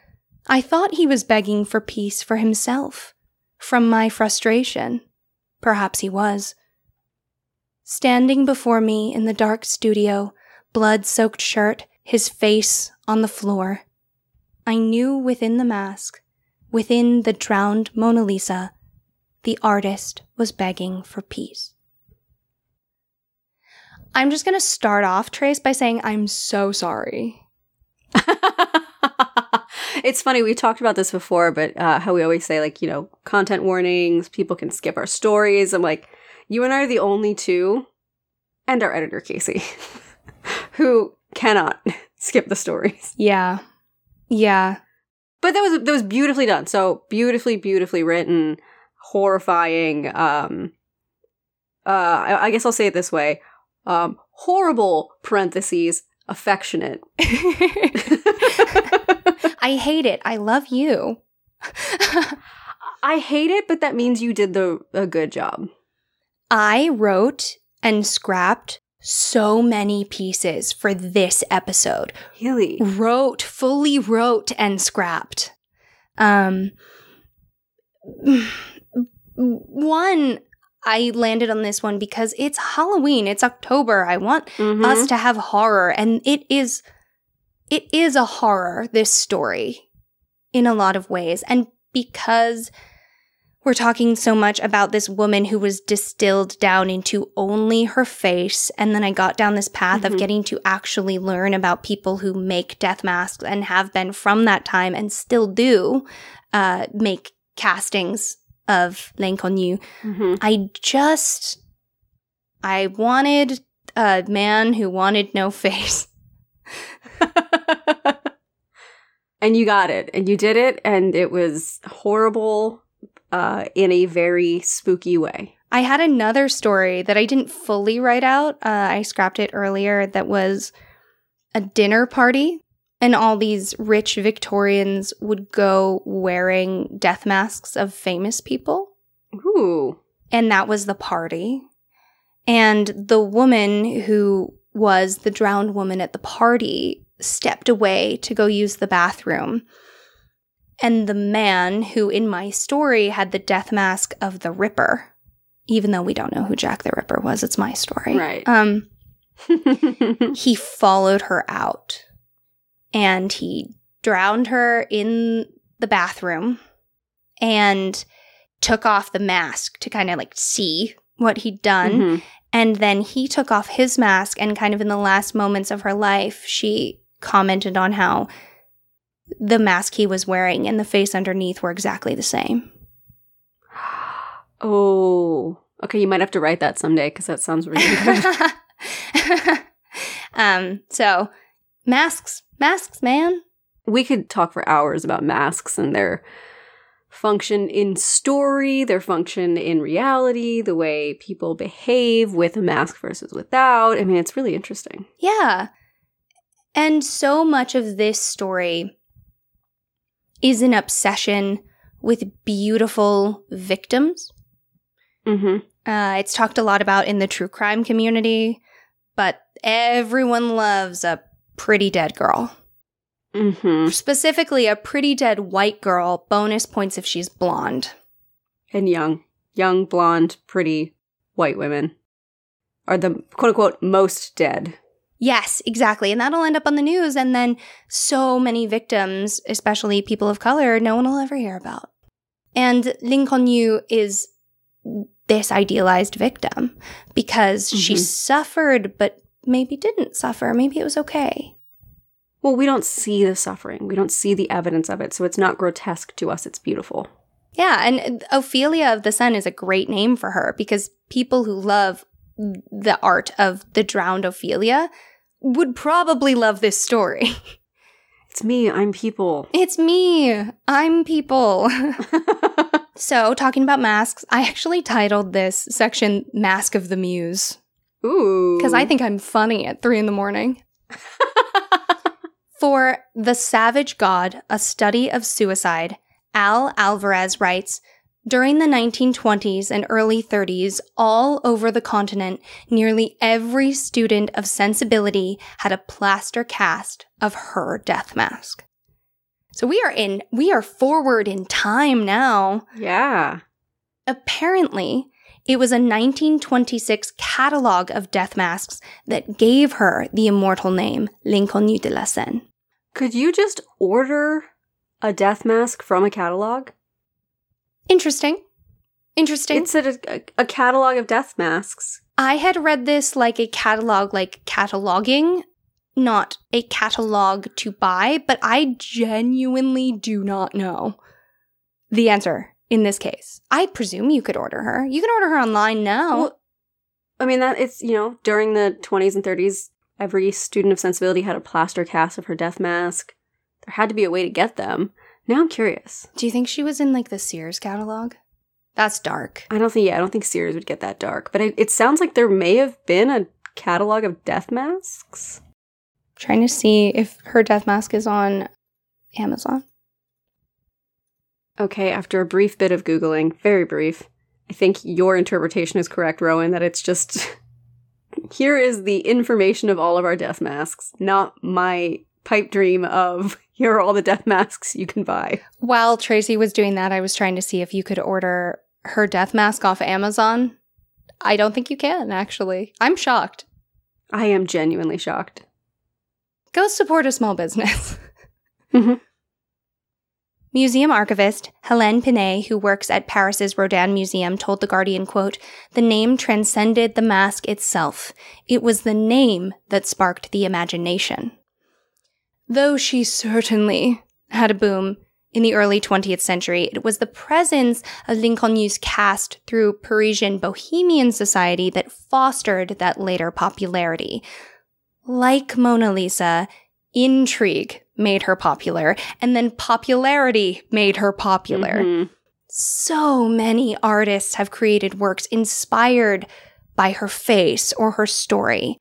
I thought he was begging for peace for himself, from my frustration. Perhaps he was. Standing before me in the dark studio, blood soaked shirt, his face on the floor, I knew within the mask, within the drowned Mona Lisa, the artist was begging for peace. I'm just going to start off, Trace, by saying I'm so sorry. (laughs) it's funny we talked about this before but uh, how we always say like you know content warnings people can skip our stories. I'm like you and i are the only two and our editor casey (laughs) who cannot (laughs) skip the stories. Yeah. Yeah. But that was that was beautifully done. So beautifully beautifully written horrifying um uh I, I guess i'll say it this way um horrible parentheses affectionate (laughs) I hate it. I love you. (laughs) I hate it, but that means you did the a good job. I wrote and scrapped so many pieces for this episode. Really? Wrote, fully wrote and scrapped. Um one I landed on this one because it's Halloween, it's October. I want Mhm. us to have horror and it is it is a horror this story in a lot of ways and because we're talking so much about this woman who was distilled down into only her face and then I got down this path Mhm. of getting to actually learn about people who make death masks and have been from that time and still do uh, make castings of L'Inconnu Mhm. I just I wanted a man who wanted no (laughs) face. (laughs) and you got it, and you did it, and it was horrible uh, in a very spooky way. I had another story that I didn't fully write out. Uh, I scrapped it earlier. That was a dinner party, and all these rich Victorians would go wearing death masks of famous people. Ooh. and that was the party. And the woman who was the drowned woman at the party stepped away to go use the bathroom. And the man who in my story had the death mask of the Ripper, even though we don't know who Jack the Ripper was, it's my story. Right. Um, (laughs) he followed her out and he drowned her in the bathroom and took off the mask to kind of like see what he'd done. Mhm. And then he took off his mask, and kind of in the last moments of her life, she commented on how the mask he was wearing and the face underneath were exactly the same. (gasps) Oh. Okay, you might have to write that someday because that sounds really good. (laughs) (laughs) um, so masks, masks, man. we could talk for hours about masks and their function in story, their function in reality, the way people behave with a mask versus without. I mean, it's really interesting. Yeah. And so much of this story is an obsession with beautiful victims. Mm-hmm. Uh, it's talked a lot about in the true crime community, but everyone loves a pretty dead girl. Mm-hmm. Specifically, a pretty dead white girl, bonus points if she's blonde. And young, young, blonde, pretty white women are the quote unquote most dead. Yes, exactly. And that'll end up on the news. And then so many victims, especially people of color, no one will ever hear about. And L'Inconnu is this idealized victim because she Mhm. suffered, but maybe didn't suffer. Maybe it was okay. Well, we don't see the suffering. We don't see the evidence of it. So it's not grotesque to us. It's beautiful. Yeah. And Ophelia of the Seine is a great name for her because people who love the art of the drowned Ophelia would probably love this story. (laughs) It's me. I'm people. It's me. I'm people. (laughs) so, talking about masks, I actually titled this section Mask of the Muse Ooh. because I think I'm funny at three in the morning. (laughs) For The Savage God, a study of suicide, Al Alvarez writes During the 1920s and early 30s, all over the continent, nearly every student of sensibility had a plaster cast of her death mask. So we are in, we are forward in time now. yeah. Apparently, it was a 1926 catalog of death masks that gave her the immortal name L'Inconnu de la Seine. Could you just order a death mask from a catalog? Interesting. Interesting. It's a, a, a catalog of death masks. I had read this like a catalog, like cataloging, not a catalog to buy, but I genuinely do not know the answer in this case. I presume you could order her. You can order her online now. Well, I mean that it's you know during the 20s and 30s, every student of sensibility had a plaster cast of her death mask. There had to be a way to get them. Now I'm curious. do you think she was in like the Sears catalog? That's dark. I don't think yeah, I don't think Sears would get that dark, but it, it sounds like there may have been a catalog of death masks. trying to see if her death mask is on Amazon. Okay, after a brief bit of googling, very brief, I think your interpretation is correct, Rowan. That it's just (laughs) here is the information of all of our death masks, not my pipe dream of (laughs) here are all the death masks you can buy. While Tracy was doing that, I was trying to see if you could order her death mask off Amazon. I don't think you can, actually. I'm shocked. I am genuinely shocked. Go support a small business. (laughs) Mhm. Museum archivist Helene Pinet, who works at Paris's Rodin Museum, told The Guardian, quote, The name transcended the mask itself. It was the name that sparked the imagination. Though she certainly had a boom in the early 20th century, it was the presence of L'Inconnu's cast through Parisian bohemian society that fostered that later popularity. Like Mona Lisa, intrigue made her popular, and then popularity made her popular. Mhm. So many artists have created works inspired by her face or her story.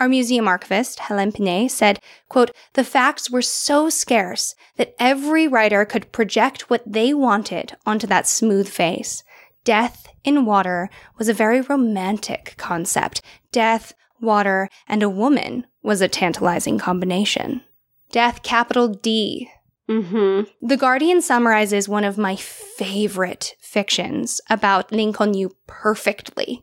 Our museum archivist, Helen Pinet, said, quote, The facts were so scarce that every writer could project what they wanted onto that smooth face. Death in water was a very romantic concept. Death, water, and a woman was a tantalizing combination. Death, capital D, Mhm. the Guardian summarizes one of my favorite fictions about L'Inconnu perfectly.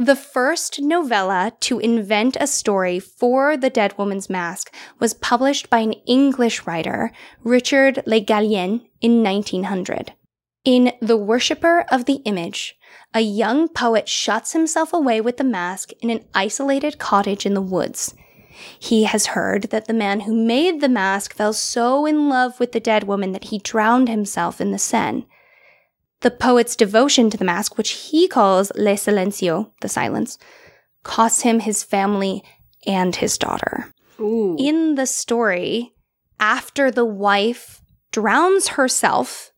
The first novella to invent a story for the dead woman's mask was published by an English writer, Richard Le Gallienne, in 1900. In The Worshipper of the Image, a young poet shuts himself away with the mask in an isolated cottage in the woods. He has heard that the man who made the mask fell so in love with the dead woman that he drowned himself in the Seine. The poet's devotion to the mask, which he calls Le Silencio, the silence, costs him his family and his daughter. Ooh. In the story, after the wife drowns herself,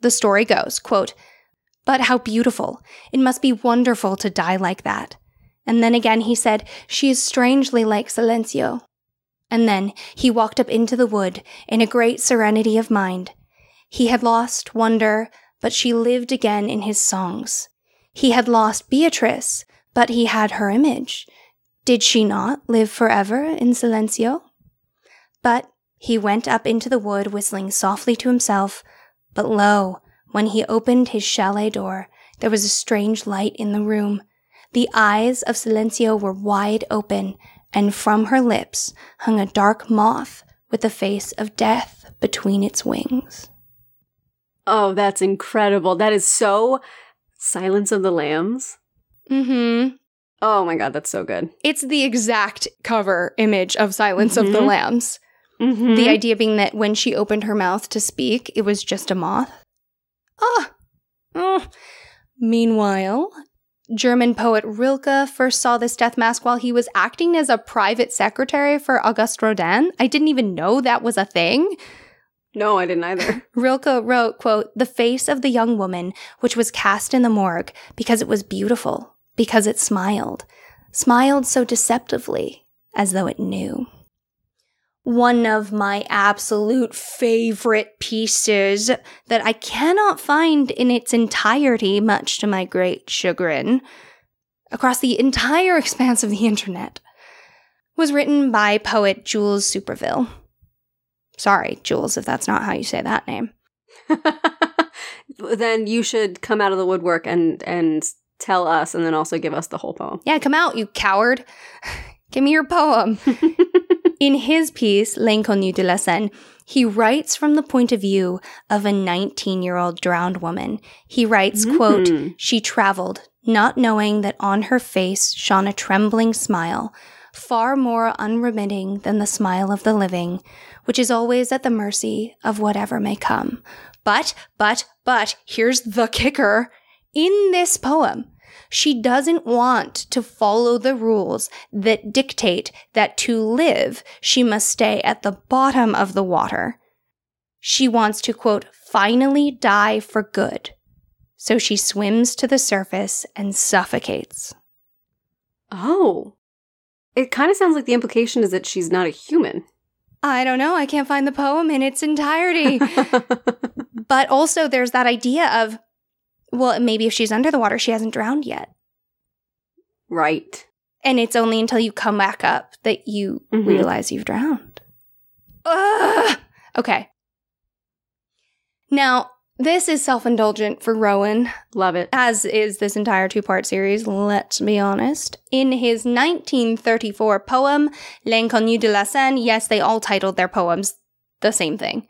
the story goes, quote, But how beautiful. It must be wonderful to die like that. And then again he said, She is strangely like Silencio. And then he walked up into the wood in a great serenity of mind. He had lost wonder, but she lived again in his songs. He had lost Beatrice, but he had her image. Did she not live forever in Silencio? But he went up into the wood whistling softly to himself. But lo, when he opened his chalet door, there was a strange light in the room. The eyes of Silencio were wide open, and from her lips hung a dark moth with the face of death between its wings. Oh, that's incredible. That is so Silence of the Lambs. Mm-hmm. Oh my god, that's so good. It's the exact cover image of Silence of the Mhm. Lambs. Mhm. The idea being that when she opened her mouth to speak, it was just a moth. Ah! Oh. Meanwhile, German poet Rilke first saw this death mask while he was acting as a private secretary for Auguste Rodin. I didn't even know that was a thing. No, I didn't either. (laughs) Rilke wrote, quote, the face of the young woman, which was cast in the morgue because it was beautiful, because it smiled, smiled so deceptively as though it knew. One of my absolute favorite pieces that I cannot find in its entirety, much to my great chagrin, across the entire (laughs) expanse of the internet, was written by poet Jules Supervielle. Sorry, Jules, if that's not how you say that name. (laughs) then you should come out of the woodwork and and tell us and then also give us the whole poem. Yeah, come out, you coward. (laughs) Give me your poem. (laughs) In his piece, L'Inconnu de la Seine, he writes from the point of view of a 19 year old drowned woman. He writes, quote, Mhm. She traveled, not knowing that on her face shone a trembling smile, far more unremitting than the smile of the living, which is always at the mercy of whatever may come. But, but, but, here's the kicker. In this poem, she doesn't want to follow the rules that dictate that to live, she must stay at the bottom of the water. She wants to, quote, finally die for good. So she swims to the surface and suffocates. Oh. It kind of sounds like the implication is that she's not a human. I don't know. I can't find the poem in its entirety. (laughs) but also, there's that idea of, well, maybe if she's under the water, she hasn't drowned yet. right. And it's only until you come back up that you Mhm. realize you've drowned. Ugh! Okay. Now, This is self indulgent for Rowan, Love it. as is this entire two part series, let's be honest. In his 1934 poem, L'Inconnu de la Seine, yes, they all titled their poems the same thing.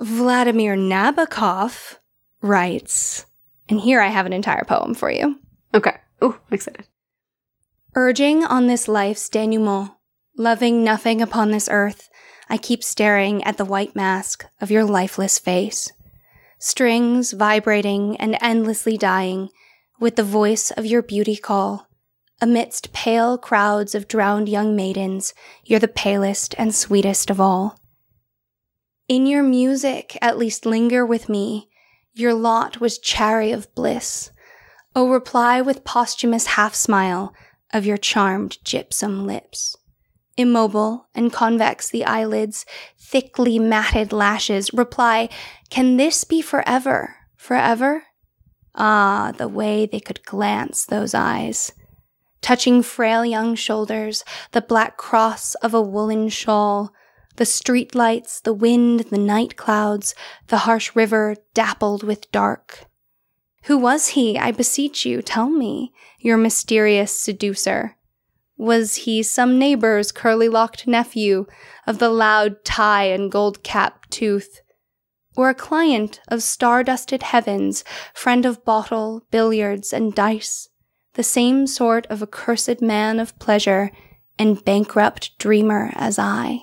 Vladimir Nabokov writes, and here I have an entire poem for you. Okay. Oh, I'm excited. Urging on this life's denouement, loving nothing upon this earth, I keep staring at the white mask of your lifeless face. Strings vibrating and endlessly dying, with the voice of your beauty call. Amidst pale crowds of drowned young maidens, you're the palest and sweetest of all. In your music, at least linger with me. Your lot was chary of bliss. O reply with posthumous half smile of your charmed gypsum lips. Immobile and convex the eyelids, thickly matted lashes, reply, Can this be forever? Forever? Ah, the way they could glance, those eyes. Touching frail young shoulders, the black cross of a woolen shawl, the street lights, the wind, the night clouds, the harsh river dappled with dark. Who was he, I beseech you, tell me, your mysterious seducer? Was he some neighbor's curly locked nephew of the loud tie and gold cap tooth? Or a client of star dusted heavens, friend of bottle, billiards, and dice? The same sort of accursed man of pleasure and bankrupt dreamer as I.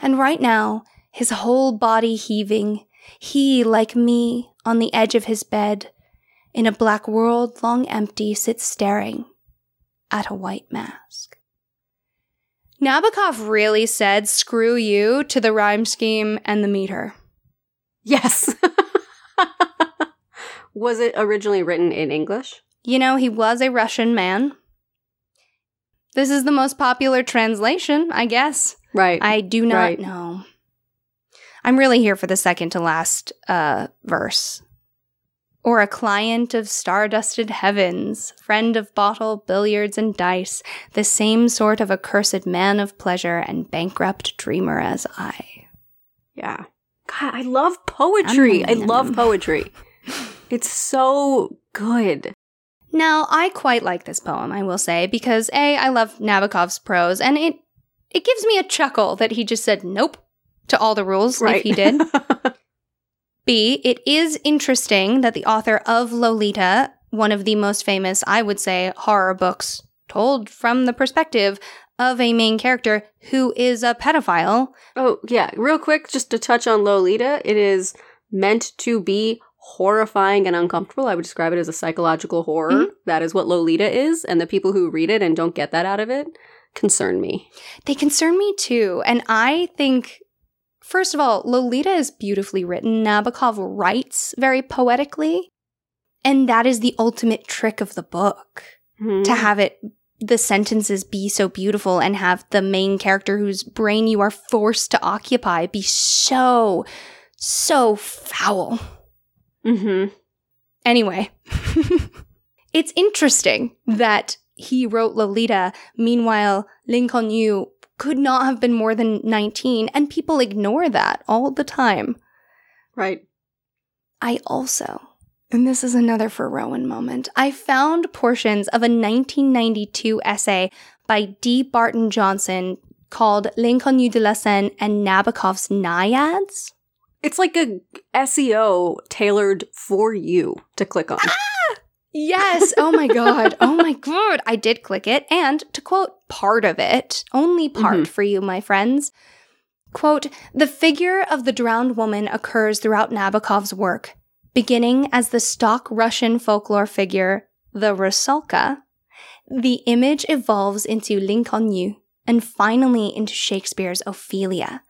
And right now, his whole body heaving, he, like me, on the edge of his bed, in a black world long empty, sits staring at a white mask. Nabokov really said screw you to the rhyme scheme and the meter. Yes. (laughs) was it originally written in English? You know, he was a Russian man. This is the most popular translation, I guess. Right. I do not Right. know. I'm really here for the second to last uh, verse. Or a client of star-dusted heavens, friend of bottle, billiards, and dice, the same sort of accursed man of pleasure and bankrupt dreamer as I. yeah. God, I love poetry. I love poetry. (laughs) It's so good. Now, I quite like this poem, I will say, because A, I love Nabokov's prose, and it it gives me a chuckle that he just said nope to all the rules if he did. (laughs) B, it is interesting that the author of Lolita, one of the most famous, I would say, horror books told from the perspective of a main character who is a pedophile. oh, yeah. Real quick, just to touch on Lolita, it is meant to be horrifying and uncomfortable. I would describe it as a psychological horror. Mhm. That is what Lolita is. And the people who read it and don't get that out of it concern me. They concern me too. And I think, first of all, Lolita is beautifully written. Nabokov writes very poetically. And that is the ultimate trick of the book. Hmm. to have it the sentences be so beautiful and have the main character whose brain you are forced to occupy be so so foul Mm-hmm. anyway (laughs) it's interesting that he wrote lolita meanwhile L'Inconnu could not have been more than 19 and people ignore that all the time Right. I also, and this is another for Rowan moment, I found portions of a 1992 essay by D. Barton Johnson called L'Inconnu de la Seine and Nabokov's Naiads. It's like a SEO tailored for you to click on. Ah! Yes. Oh my God. (laughs) Oh my God. I did click it. And to quote part of it, only part Mhm. for you, my friends. Quote, the figure of the drowned woman occurs throughout Nabokov's work, beginning as the stock Russian folklore figure, the Rusalka. The image evolves into L'inconnu and finally into Shakespeare's Ophelia.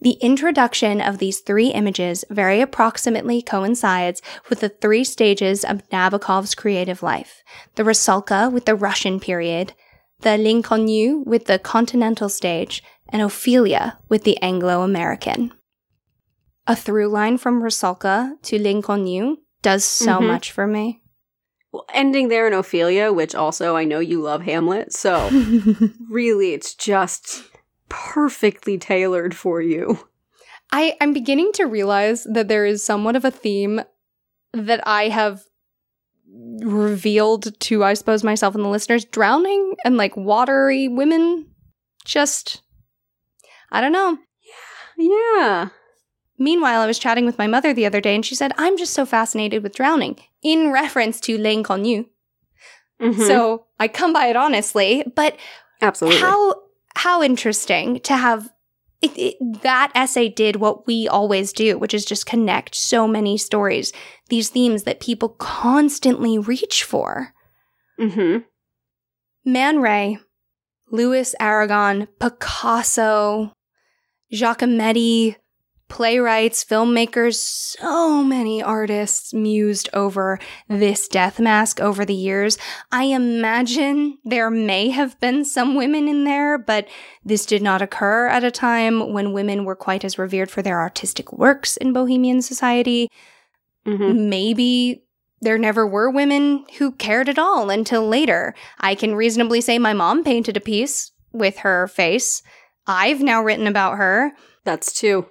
The introduction of these three images very approximately coincides with the three stages of Nabokov's creative life the Rusalka with the Russian period, the L'Inconnu with the continental stage, and Ophelia with the Anglo American. A through line from Rusalka to L'Inconnu does so Mhm. much for me. Well, ending there in Ophelia, which also I know you love Hamlet, so (laughs) really it's just perfectly tailored for you. I, I'm beginning to realize that there is somewhat of a theme that I have revealed to, I suppose, myself and the listeners drowning and like watery women. Just, I don't know. Yeah. Yeah. Meanwhile, I was chatting with my mother the other day and she said, I'm just so fascinated with drowning in reference to L'Inconnu. Mhm. So I come by it honestly, but absolutely. how how interesting to have it, it- that essay did what we always do, which is just connect so many stories, these themes that people constantly reach for. Mm-hmm. Man Ray, Louis Aragon, Picasso, Giacometti, playwrights, filmmakers, so many artists mused over this death mask over the years. I imagine there may have been some women in there, but this did not occur at a time when women were quite as revered for their artistic works in Bohemian society. hmm Maybe there never were women who cared at all until later. I can reasonably say my mom painted a piece with her face. I've now written about her. That's two.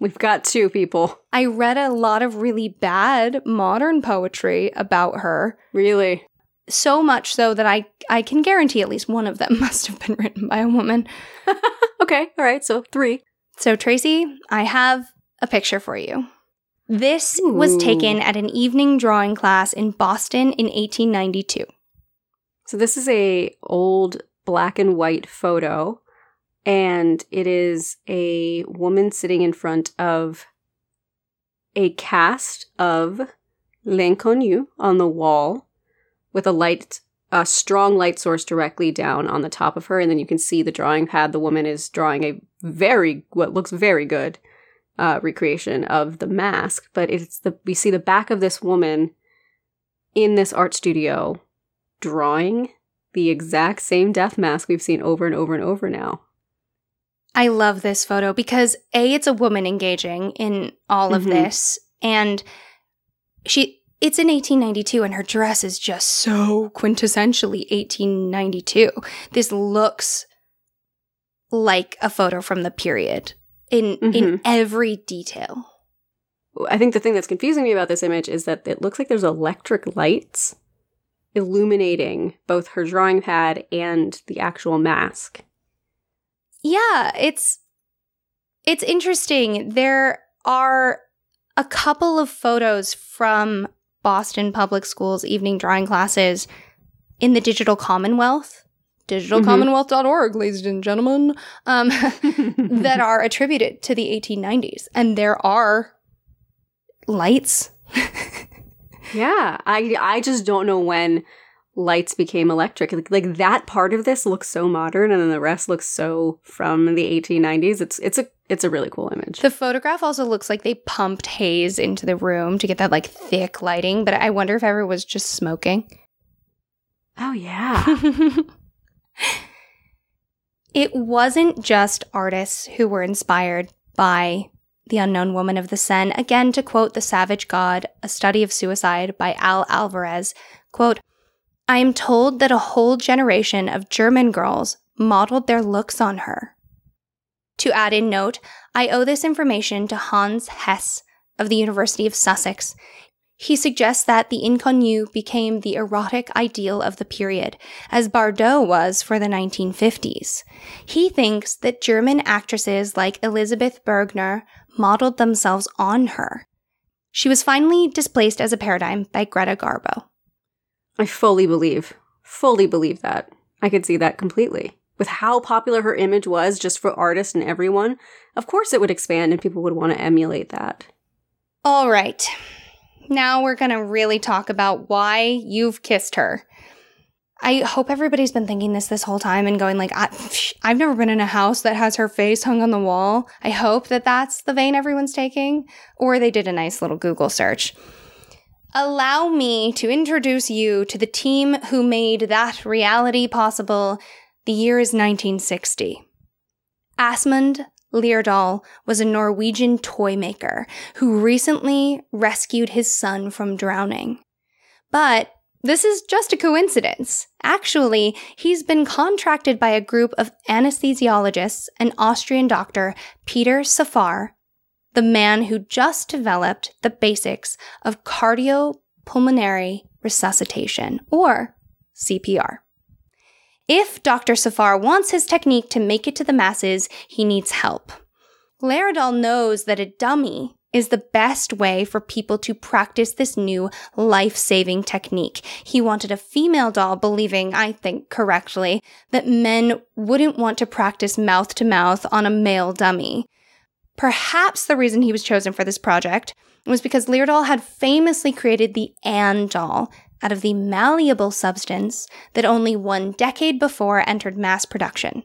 We've got two people. I read a lot of really bad modern poetry about her. Really. So much so that I, I can guarantee at least one of them (laughs) must have been written by a woman. (laughs) Okay. All right. So three. So, Tracy, I have a picture for you. This was taken at an evening drawing class in Boston in 1892. So this is a old black and white photo, and it is a woman sitting in front of a cast of L'Inconnu on the wall with a light, a strong light source directly down on the top of her, and then you can see the drawing pad. The woman is drawing a very what looks very good uh, recreation of the mask, but it's the we see the back of this woman in this art studio drawing the exact same death mask we've seen over and over and over now. I love this photo because A, it's a woman engaging in all of Mhm. this, and she. It's in 1892, and her dress is just so quintessentially 1892. This looks like a photo from the period in in Mhm. every detail. I think the thing that's confusing me about this image is that it looks like there's electric lights illuminating both her drawing pad and the actual mask. Yeah, it's it's interesting. There are a couple of photos from Boston Public Schools evening drawing classes in the Digital Commonwealth, digitalcommonwealth.org, ladies and gentlemen, um, (laughs) that are attributed to the 1890s. And there are lights. (laughs) yeah, I I just don't know when lights became electric. Like, like that part of this looks so modern and then the rest looks so from the 1890s. It's it's a it's a really cool image. The photograph also looks like they pumped haze into the room to get that like thick lighting, but I wonder if ever was just smoking. Oh yeah. (laughs) it wasn't just artists who were inspired by The Unknown Woman of the Seine. Again, to quote The Savage God, a study of suicide by Al Alvarez, quote, I am told that a whole generation of German girls modeled their looks on her. To add in note, I owe this information to Hans Hess of the University of Sussex. He suggests that the inconnu became the erotic ideal of the period, as Bardot was for the 1950s. He thinks that German actresses like Elizabeth Bergner modeled themselves on her. She was finally displaced as a paradigm by Greta Garbo. I fully believe, fully believe that. I could see that completely. With how popular her image was just for artists and everyone, of course it would expand and people would want to emulate that. All right. Now we're going to really talk about why you've kissed her. I hope everybody's been thinking this this whole time and going like, I, psh, I've never been in a house that has her face hung on the wall. I hope that that's the vein everyone's taking, or they did a nice little Google search. Allow me to introduce you to the team who made that reality possible. The year is 1960. Asmund Laerdal was a Norwegian toy maker who recently rescued his son from drowning. But this is just a coincidence. Actually, he's been contracted by a group of anesthesiologists and Austrian doctor Peter Safar the man who just developed the basics of cardiopulmonary resuscitation, or CPR. If Dr. Safar wants his technique to make it to the masses, he needs help. Laerdal knows that a dummy is the best way for people to practice this new life saving technique. He wanted a female doll, believing, I think correctly, that men wouldn't want to practice mouth to mouth on a male dummy. Perhaps the reason he was chosen for this project was because Laerdal had famously created the Anne doll out of the malleable substance that only one decade before entered mass production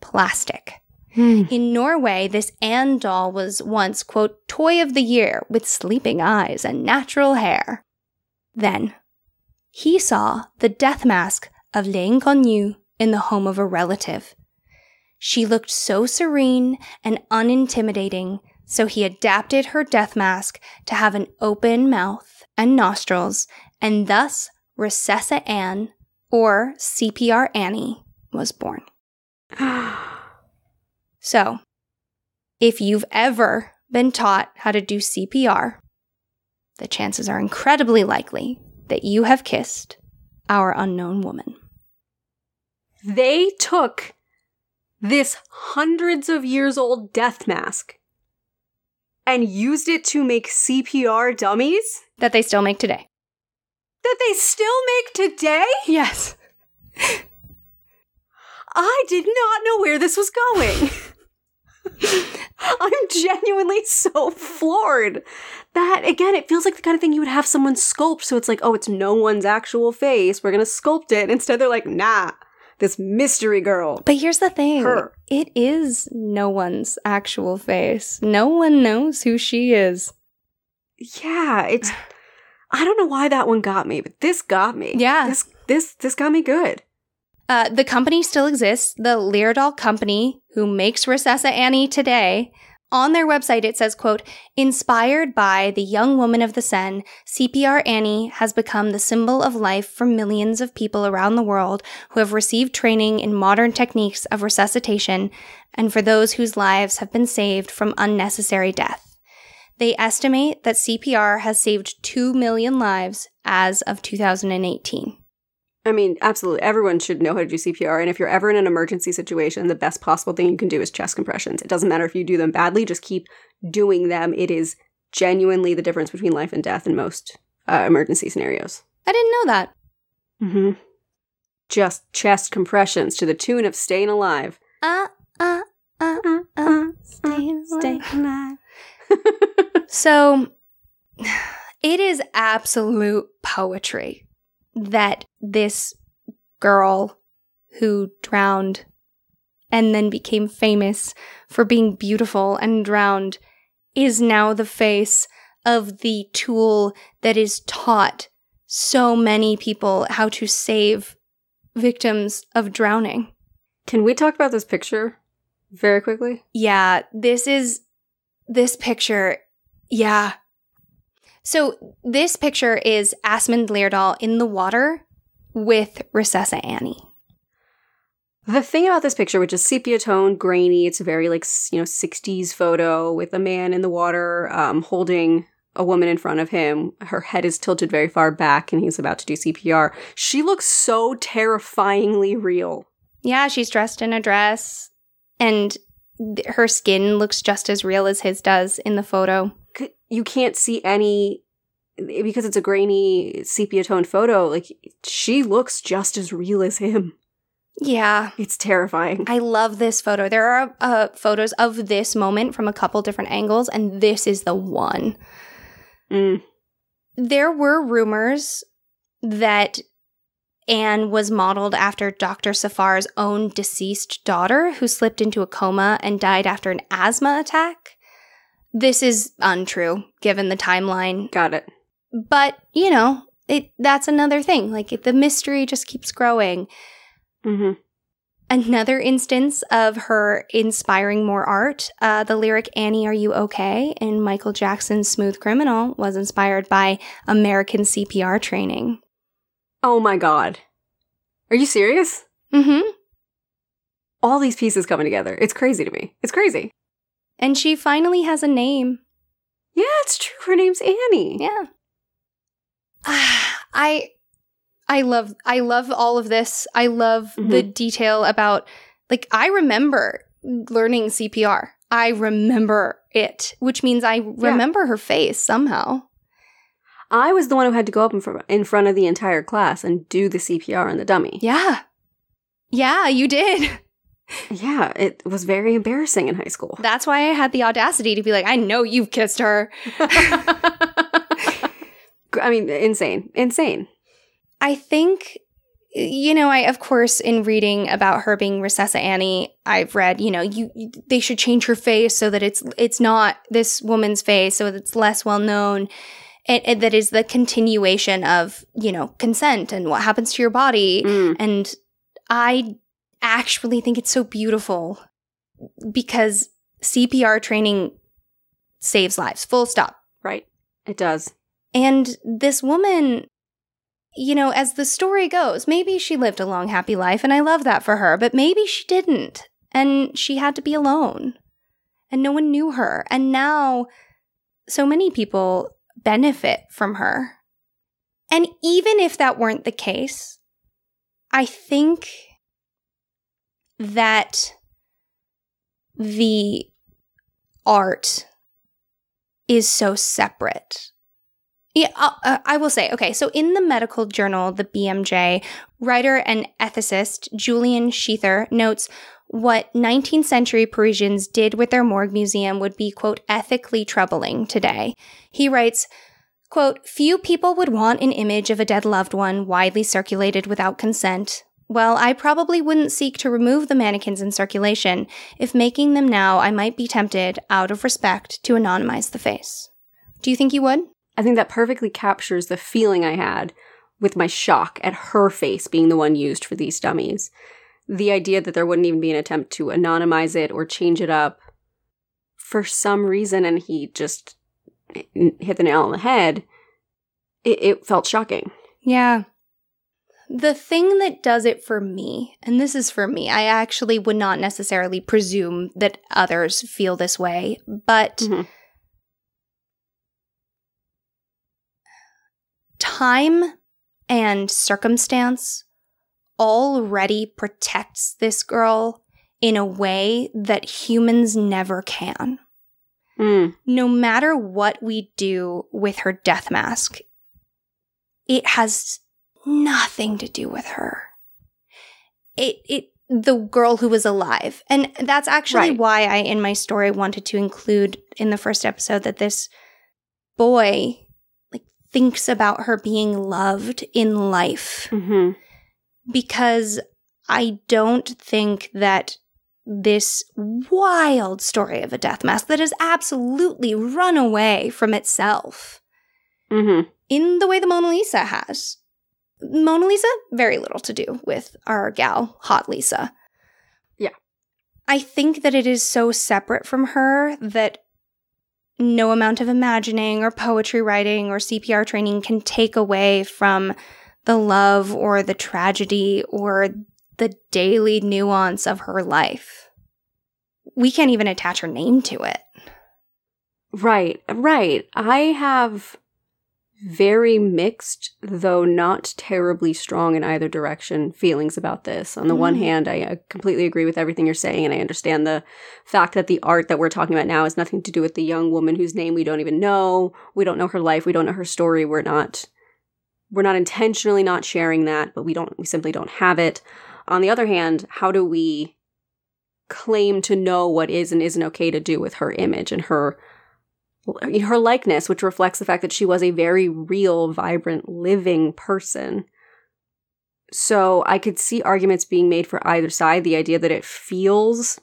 plastic. Hmm. In Norway, this Anne doll was once, quote, toy of the year with sleeping eyes and natural hair. Then, he saw the death mask of L'Inconnu in the home of a relative. She looked so serene and unintimidating, so he adapted her death mask to have an open mouth and nostrils, and thus Resusci Anne, or CPR Annie, was born. (sighs) So, if you've ever been taught how to do CPR, the chances are incredibly likely that you have kissed our unknown woman. They took this hundreds of years old death mask and used it to make CPR dummies That they still make today. that they still make today? Yes. I did not know where this was going. I'm genuinely so floored. That, again, it feels like the kind of thing you would have someone sculpt. So it's like, oh, it's no one's actual face. We're going to sculpt it. Instead, they're like, nah, this mystery girl. But here's the thing Her. it is no one's actual face. No one knows who she is. Yeah, it's. (sighs) I don't know why that one got me, but this got me. Yeah. This, this, this got me good. Uh, the company still exists, the Laerdal Company, who makes Resusci Annie today. On their website, it says, quote, inspired by the young woman of the Seine, CPR Annie has become the symbol of life for millions of people around the world who have received training in modern techniques of resuscitation and for those whose lives have been saved from unnecessary death. They estimate that CPR has saved 2 million lives as of 2018. I mean, absolutely. Everyone should know how to do CPR. And if you're ever in an emergency situation, the best possible thing you can do is chest compressions. It doesn't matter if you do them badly, just keep doing them. It is genuinely the difference between life and death in most uh, emergency scenarios. I didn't know that. Mm-hmm. Just chest compressions to the tune of staying alive. Uh, uh, uh, Uh, uh, staying Stay alive. alive. So (sighs) it is absolute poetry that this girl who drowned and then became famous for being beautiful and drowned is now the face of the tool that is taught so many people how to save victims of drowning. Can we talk about this picture very quickly? Yeah, this is this picture. Yeah. So this picture is Asmund Laerdal in the water with Resusci Annie. The thing about this picture, which is sepia tone, grainy, it's a very like you know '60s photo with a man in the water um, holding a woman in front of him. Her head is tilted very far back, and he's about to do CPR. She looks so terrifyingly real. Yeah, she's dressed in a dress and th- her skin looks just as real as his does in the photo. You can't see any because it's a grainy sepia tone photo. Like she looks just as real as him. Yeah. It's terrifying. I love this photo. There are uh, photos of this moment from a couple different angles, and this is the one. Mm. there were rumors that Anne was modeled after Dr. Safar's own deceased daughter who slipped into a coma and died after an asthma attack. This is untrue given the timeline, Got it. but you know, it that's another thing. Like the mystery just keeps growing. hmm Another instance of her inspiring more art, uh, the lyric Annie, Are You Okay? in Michael Jackson's Smooth Criminal was inspired by American CPR training. Oh my god. Are you serious? Mm hmm. All these pieces coming together. It's crazy to me. It's crazy. And she finally has a name. Yeah, it's true. Her name's Annie. Yeah. (sighs) I I love I love all of this. I love the mm-hmm. detail about like I remember learning CPR. I remember it, which means I remember her face somehow. I was the one who had to go up in, fr- in front of the entire class and do the CPR on the dummy. Yeah. Yeah, you did. (laughs) Yeah, it was very embarrassing in high school. That's why I had the audacity to be like, I know you've kissed her. (laughs) I mean, insane. Insane. I think, you know, I of course in reading about her being Resusci Annie, I've read, you know, you, you they should change her face so that it's it's not this woman's face, so that it's less well known. And, and that is the continuation of you know consent and what happens to your body. Mm. And I actually think it's so beautiful because CPR training saves lives. Full stop. Right. It does. And this woman, you know, as the story goes, maybe she lived a long, happy life, and I love that for her, but maybe she didn't. And she had to be alone. And no one knew her. And now so many people benefit from her. And even if that weren't the case, I think that the art is so separate. Yeah, uh, uh, I will say, okay, so in the medical journal, the BMJ, writer and ethicist Julian Sheather notes what 19th century Parisians did with their morgue museum would be, quote, ethically troubling today. He writes, quote, few people would want an image of a dead loved one widely circulated without consent. Well, I probably wouldn't seek to remove the mannequins in circulation. If making them now, I might be tempted, out of respect, to anonymize the face. Do you think you would? I think that perfectly captures the feeling I had with my shock at her face being the one used for these dummies. The idea that there wouldn't even be an attempt to anonymize it or change it up for some reason, and he just hit the nail on the head, it, it felt shocking. Yeah. The thing that does it for me, and this is for me, I actually would not necessarily presume that others feel this way, but Mhm. time and circumstance already protects this girl in a way that humans never can. Mm. No matter what we do with her death mask, it has nothing to do with her. It it the girl who was alive. And that's actually Right. why I in my story wanted to include in the first episode that this boy like thinks about her being loved in life hmm because I don't think that this wild story of a death mask that has absolutely run away from itself hmm in the way the Mona Lisa has. Mona Lisa, very little to do with our gal, Hot Lisa. Yeah. I think that it is so separate from her that no amount of imagining or poetry writing or CPR training can take away from the love or the tragedy or the daily nuance of her life. We can't even attach her name to it. Right, right. I have very mixed, though not terribly strong in either direction, feelings about this. On the one Mm. hand, I completely agree with everything you're saying, and I understand the fact that the art that we're talking about now has nothing to do with the young woman whose name we don't even know. We don't know her life. We don't know her story. We're not. We're not intentionally not sharing that, but we don't. We simply don't have it. On the other hand, how do we claim to know what is and isn't okay to do with her image and her her likeness, which reflects the fact that she was a very real, vibrant, living person. So I could see arguments being made for either side. The idea that it feels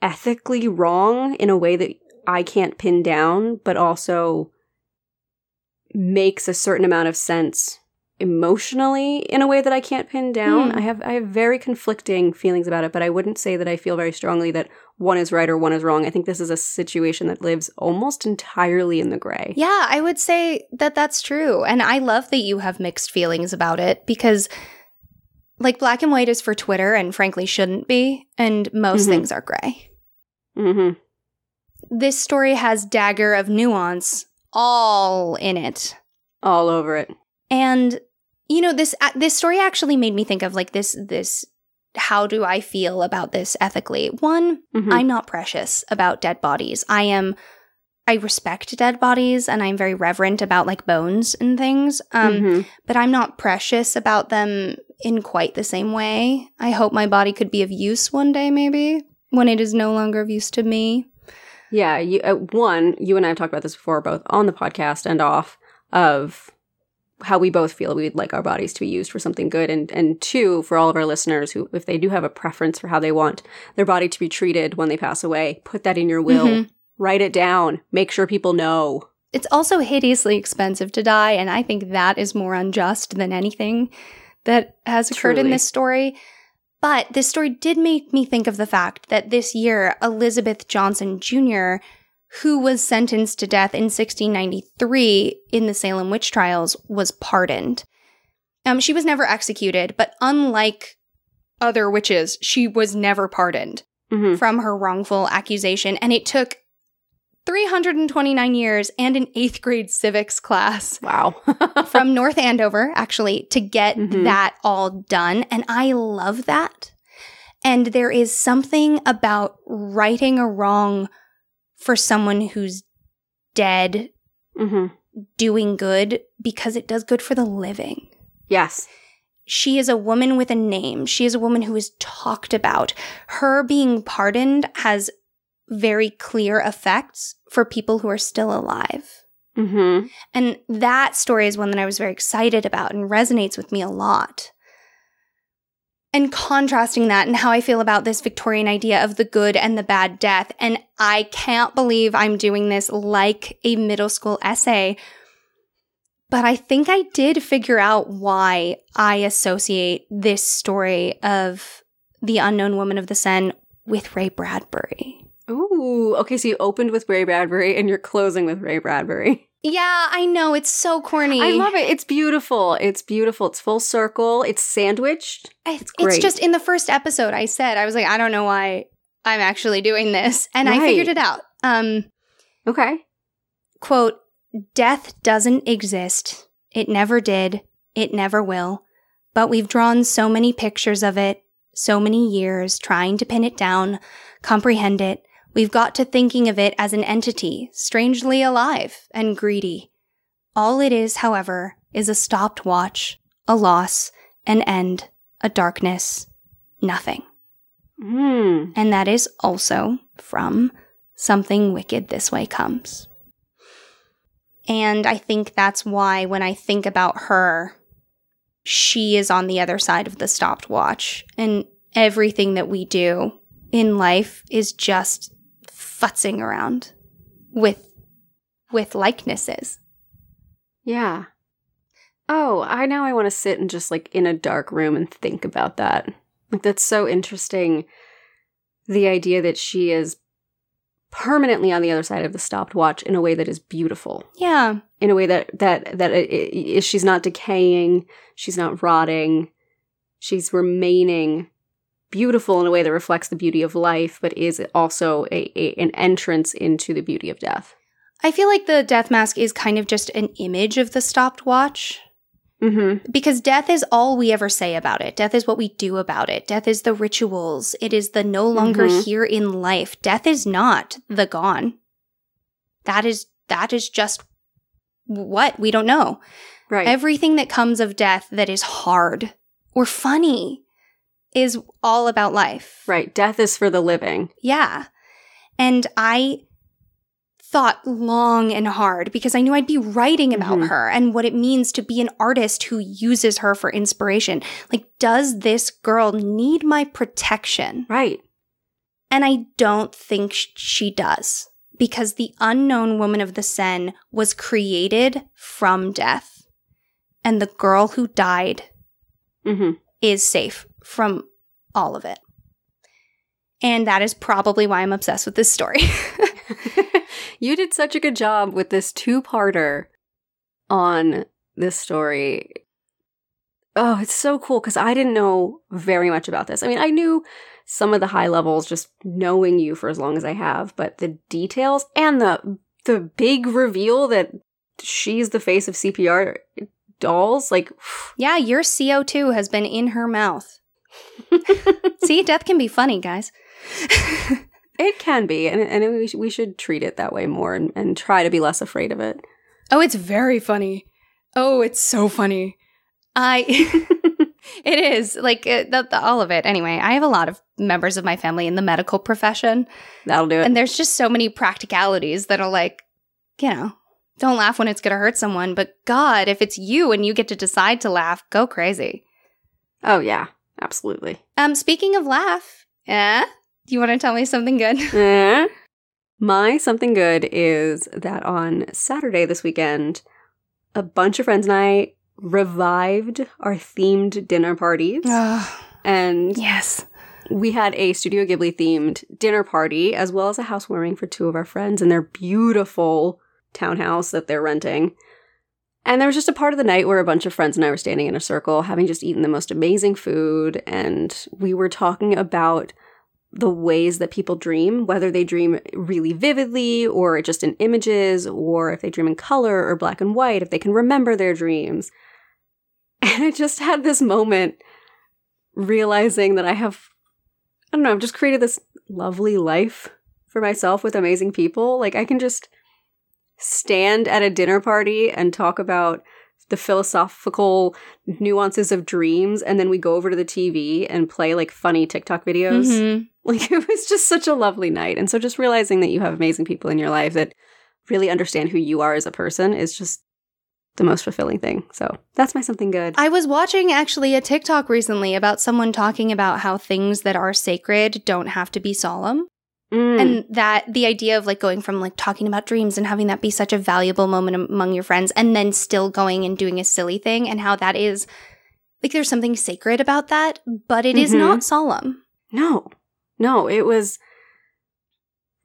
ethically wrong in a way that I can't pin down, but also makes a certain amount of sense emotionally in a way that I can't pin down. Hmm. I have I have very conflicting feelings about it, but I wouldn't say that I feel very strongly that one is right or one is wrong. I think this is a situation that lives almost entirely in the gray. Yeah, I would say that that's true. And I love that you have mixed feelings about it because, like, black and white is for Twitter and frankly shouldn't be. And most Mhm. things are gray. hmm this story has dagger of nuance all in it. All over it. And you know this uh, this story actually made me think of like this this how do I feel about this ethically? One, Mhm. I'm not precious about dead bodies. I am I respect dead bodies and I'm very reverent about like bones and things. Um Mhm. but I'm not precious about them in quite the same way. I hope my body could be of use one day maybe when it is no longer of use to me. Yeah, you, uh, one, you and I have talked about this before, both on the podcast and off, of how we both feel we'd like our bodies to be used for something good, and and two, for all of our listeners who, if they do have a preference for how they want their body to be treated when they pass away, put that in your will, Mhm. write it down, make sure people know. It's also hideously expensive to die, and I think that is more unjust than anything that has occurred in this story. But this story did make me think of the fact that this year, Elizabeth Johnson Jr., who was sentenced to death in 1693 in the Salem witch trials, was pardoned. Um, she was never executed, but unlike other witches, she was never pardoned hmm from her wrongful accusation. And it took 329 years and an eighth grade civics class Wow. (laughs) (laughs) from North Andover, actually, to get Mhm. that all done. And I love that. And there is something about righting a wrong for someone who's dead hmm doing good because it does good for the living. Yes. She is a woman with a name. She is a woman who is talked about. Her being pardoned has very clear effects for people who are still alive. hmm And that story is one that I was very excited about and resonates with me a lot. And contrasting that and how I feel about this Victorian idea of the good and the bad death. And I can't believe I'm doing this like a middle school essay. But I think I did figure out why I associate this story of the unknown woman of the Seine with Ray Bradbury. Ooh. Okay, so you opened with Ray Bradbury and you're closing with Ray Bradbury. Yeah, I know. It's so corny. I love it. It's beautiful. It's beautiful. It's full circle. It's sandwiched. It's, great. just in the first episode I said I was like I don't know why I'm actually doing this and I figured it out. Um Okay. quote death doesn't exist. It never did. It never will. But we've drawn so many pictures of it, so many years trying to pin it down, comprehend it. We've got to thinking of it as an entity, strangely alive and greedy. All it is, however, is a stopped watch, a loss, an end, a darkness, nothing. Hmm. And that is also from Something Wicked This Way Comes. And I think that's why when I think about her, she is on the other side of the stopped watch. And everything that we do in life is just futzing around with with likenesses. Yeah. Oh, I now I want to sit and just like in a dark room and think about that. Like that's so interesting. The idea that she is permanently on the other side of the stopped watch in a way that is beautiful. Yeah. In a way that that that it, it, she's not decaying, she's not rotting. She's remaining beautiful in a way that reflects the beauty of life but is also a, a an entrance into the beauty of death. I feel like the death mask is kind of just an image of the stopped watch. Mhm. Because death is all we ever say about it. Death is what we do about it. Death is the rituals. It is the no longer Mhm. here in life. Death is not the gone. That is that is just what we don't know. Right. Everything that comes of death that is hard or funny is all about life. right. Death is for the living. Yeah. And I thought long and hard because I knew I'd be writing about Mhm. her and what it means to be an artist who uses her for inspiration. Like, does this girl need my protection? Right. And I don't think sh- she does because the unknown woman of the Seine was created from death. And the girl who died hmm is safe from all of it. And that is probably why I'm obsessed with this story. (laughs) you did such a good job with this two parter on this story. Oh, it's so cool because I didn't know very much about this. I mean, I knew some of the high levels just knowing you for as long as I have, but the details and the the big reveal that she's the face of CPR dolls, like (sighs) Yeah, your CO2 has been in her mouth. (laughs) See, death can be funny, guys. it can be, and and we, sh- we should treat it that way more and, and try to be less afraid of it. Oh, it's very funny. Oh, it's so funny. I. (laughs) it is like uh, the, the, all of it. Anyway, I have a lot of members of my family in the medical profession, That'll do it. and there's just so many practicalities that are like, you know, don't laugh when it's going to hurt someone. But God, if it's you and you get to decide to laugh, go crazy. oh yeah, absolutely. Um, speaking of laugh, eh? Do you want to tell me something good? (laughs) Eh? My something good is that on Saturday this weekend, a bunch of friends and I revived our themed dinner parties. and yes. we had a Studio Ghibli themed dinner party as well as a housewarming for two of our friends in their beautiful townhouse that they're renting. And there was just a part of the night where a bunch of friends and I were standing in a circle, having just eaten the most amazing food. And we were talking about the ways that people dream, whether they dream really vividly or just in images, or if they dream in color or black and white, if they can remember their dreams. (laughs) And I just had this moment realizing that I have, I don't know, I've just created this lovely life for myself with amazing people. Like I can just stand at a dinner party and talk about the philosophical nuances of dreams and then we go over to the TV and play like funny TikTok videos. Mhm. (laughs) Like it was just such a lovely night. And so just realizing that you have amazing people in your life that really understand who you are as a person is just the most fulfilling thing. So that's my something good. I was watching actually a TikTok recently about someone talking about how things that are sacred don't have to be solemn. Mm. And that the idea of like going from like talking about dreams and having that be such a valuable moment among your friends and then still going and doing a silly thing and how that is like there's something sacred about that, but it is Mhm. not solemn. No, no, it was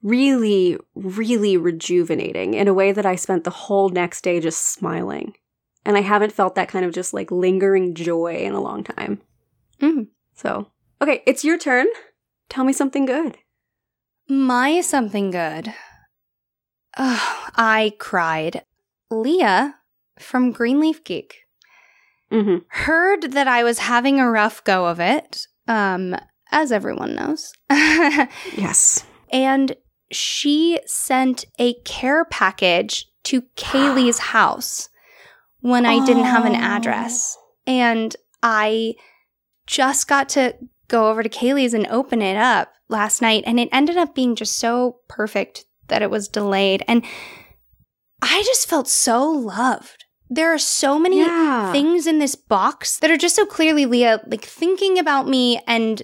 really, really rejuvenating in a way that I spent the whole next day just smiling. And I haven't felt that kind of just like lingering joy in a long time. Mhm. So, okay, it's your turn. Tell me something good. My something good. Ugh, I cried. Leah from Greenleaf Geek Mm-hmm. heard that I was having a rough go of it, um, as everyone knows. (laughs) Yes. and she sent a care package to Kaylee's (gasps) house when I didn't have an address. And I just got to go over to Kaylee's and open it up last night. And it ended up being just so perfect that it was delayed. And I just felt so loved. There are so many Yeah. things in this box that are just so clearly Leah like thinking about me and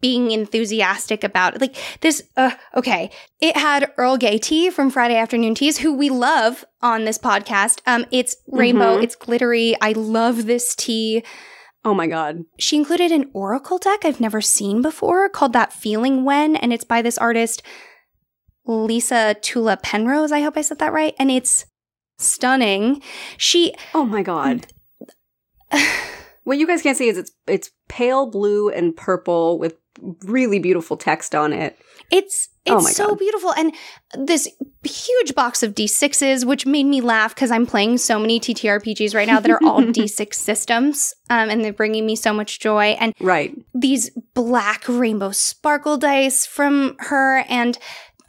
being enthusiastic about it. Like this uh okay. It had Earl Gay tea from Friday Afternoon Teas, who we love on this podcast. Um it's rainbow, Mhm. it's glittery. I love this tea. Oh my God. She included an oracle deck I've never seen before called That Feeling When, and it's by this artist, Lisa Tula Penrose. I hope I said that right. And it's stunning. She Oh my God. (sighs) What you guys can't see is it's it's pale blue and purple with really beautiful text on it. It's Oh it's my so God. beautiful and this huge box of D6s which made me laugh cuz I'm playing so many TTRPGs right now that are all (laughs) D6 systems um, and they're bringing me so much joy and Right. these black rainbow sparkle dice from her and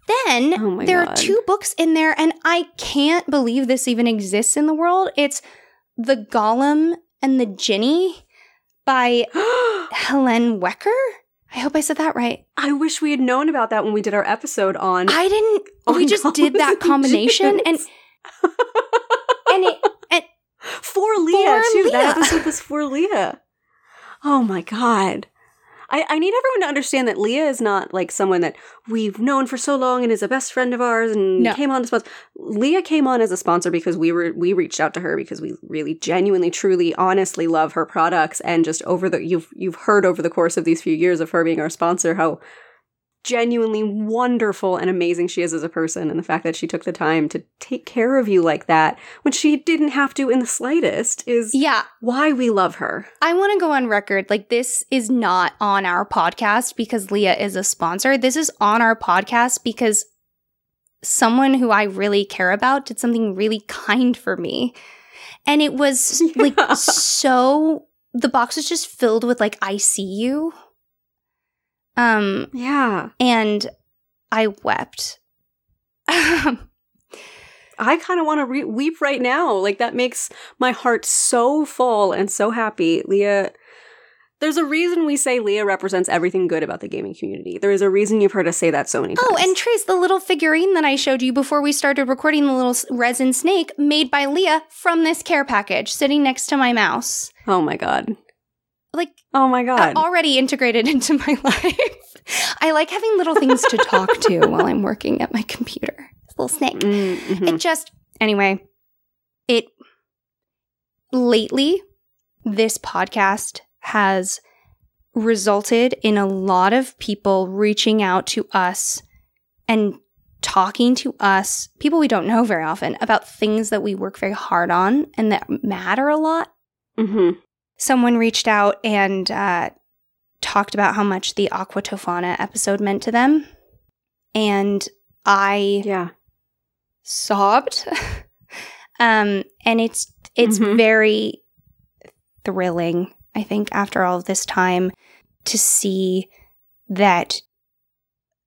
then Oh there God. are two books in there and I can't believe this even exists in the world. It's The Golem and the Jinni by (gasps) Helen Wecker. I hope I said that right. I wish we had known about that when we did our episode on. I didn't. Oh, we just did that combination, and (laughs) and it. And for Leah For too. Leah. That episode was for Leah. Oh my god. I, I need everyone to understand that Leah is not like someone that we've known for so long and is a best friend of ours and No. came on to sponsor. Leah came on as a sponsor because we were we reached out to her because we really genuinely, truly, honestly love her products and just over the you've you've heard over the course of these few years of her being our sponsor how genuinely wonderful and amazing she is as a person and the fact that she took the time to take care of you like that when she didn't have to in the slightest is Yeah, why we love her. I want to go on record. Like, this is not on our podcast because Leah is a sponsor. This is on our podcast because someone who I really care about did something really kind for me. And it was like (laughs) so, the box was just filled with like, I see you. Um, Yeah. and I wept. (laughs) I kind of want to re- weep right now. Like that makes my heart so full and so happy. Leah, there's a reason we say Leah represents everything good about the gaming community. There is a reason you've heard us say that so many times. Oh, and Trace, the little figurine that I showed you before we started recording, the little resin snake made by Leah from this care package sitting next to my mouse. oh my god. Like, Oh my god. already integrated (laughs) into my life. I like having little things to talk to (laughs) while I'm working at my computer. Little snake. Mm, mhm. It just, anyway, it lately, this podcast has resulted in a lot of people reaching out to us and talking to us, people we don't know very often, about things that we work very hard on and that matter a lot. Mhm. Someone reached out and uh, talked about how much the Aqua Tofana episode meant to them. And I Yeah. sobbed. (laughs) um, and it's it's Mhm. very thrilling, I think, after all of this time to see that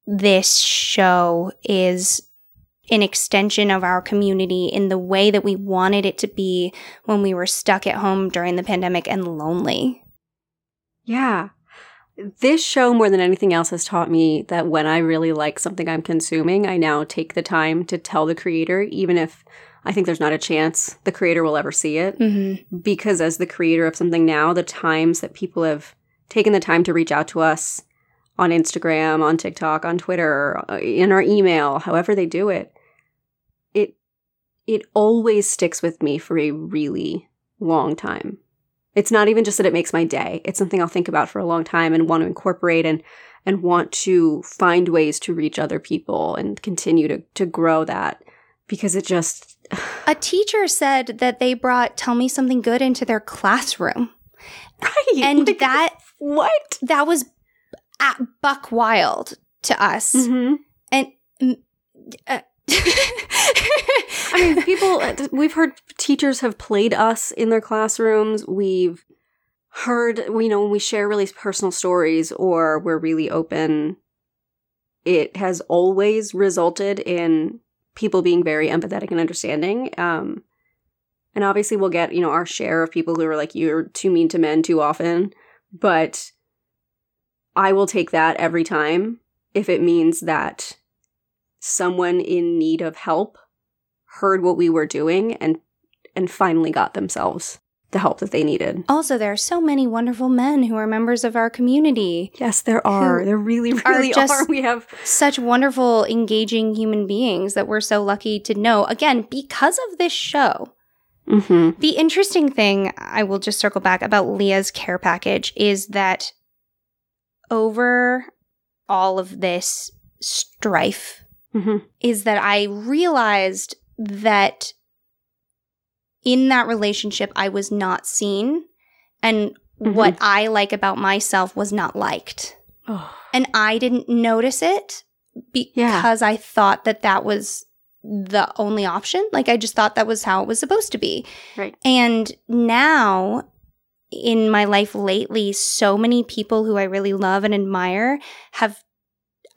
this show is an extension of our community in the way that we wanted it to be when we were stuck at home during the pandemic and lonely. Yeah. This show, more than anything else, has taught me that when I really like something I'm consuming, I now take the time to tell the creator, even if I think there's not a chance the creator will ever see it. Mm-hmm. Because as the creator of something now, the times that people have taken the time to reach out to us on Instagram, on TikTok, on Twitter, uh, in our email, however they do it, it it always sticks with me for a really long time. It's not even just that it makes my day. It's something I'll think about for a long time and want to incorporate and and want to find ways to reach other people and continue to to grow that because it just (sighs) A teacher said that they brought Tell Me Something Good into their classroom. right And like, (laughs) that what that was at buck wild to us. mm-hmm. And mm, uh, I mean, people, uh, we've heard teachers have played us in their classrooms. We've heard, you know, when we share really personal stories or we're really open, it has always resulted in people being very empathetic and understanding. Um, and obviously, we'll get, you know, our share of people who are like, you're too mean to men too often. But I will take that every time if it means that someone in need of help heard what we were doing and and finally got themselves the help that they needed. also, there are so many wonderful men who are members of our community. Yes, there are. There really, are really just- are. (laughs) We have Such wonderful, engaging human beings that we're so lucky to know. Again, because of this show. mm-hmm. The interesting thing, I will just circle back about Leah's care package, is that over all of this strife, Mm-hmm. is that I realized that in that relationship, I was not seen. And what I like about myself was not liked. Oh. And I didn't notice it Yeah. because I thought that that was the only option. Like, I just thought that was how it was supposed to be. Right. And now in my life lately, so many people who I really love and admire have,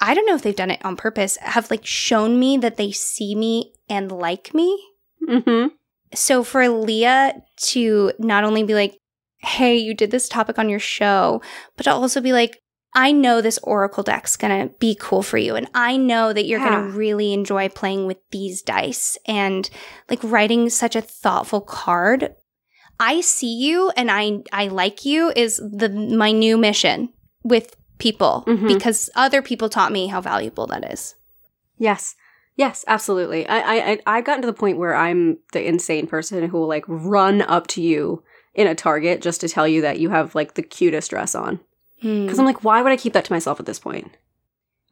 I don't know if they've done it on purpose, have like shown me that they see me and like me. Mm-hmm. So for Leah to not only be like, hey, you did this topic on your show, but to also be like, I know this Oracle deck's gonna be cool for you. And I know that you're gonna really enjoy playing with these dice and like writing such a thoughtful card. I see you and I I like you is the my new mission with people Mhm. because other people taught me how valuable that is. Yes. Yes, absolutely. I, I, I've gotten to the point where I'm the insane person who will like run up to you in a Target just to tell you that you have like the cutest dress on. Hmm. Because I'm like, why would I keep that to myself at this point?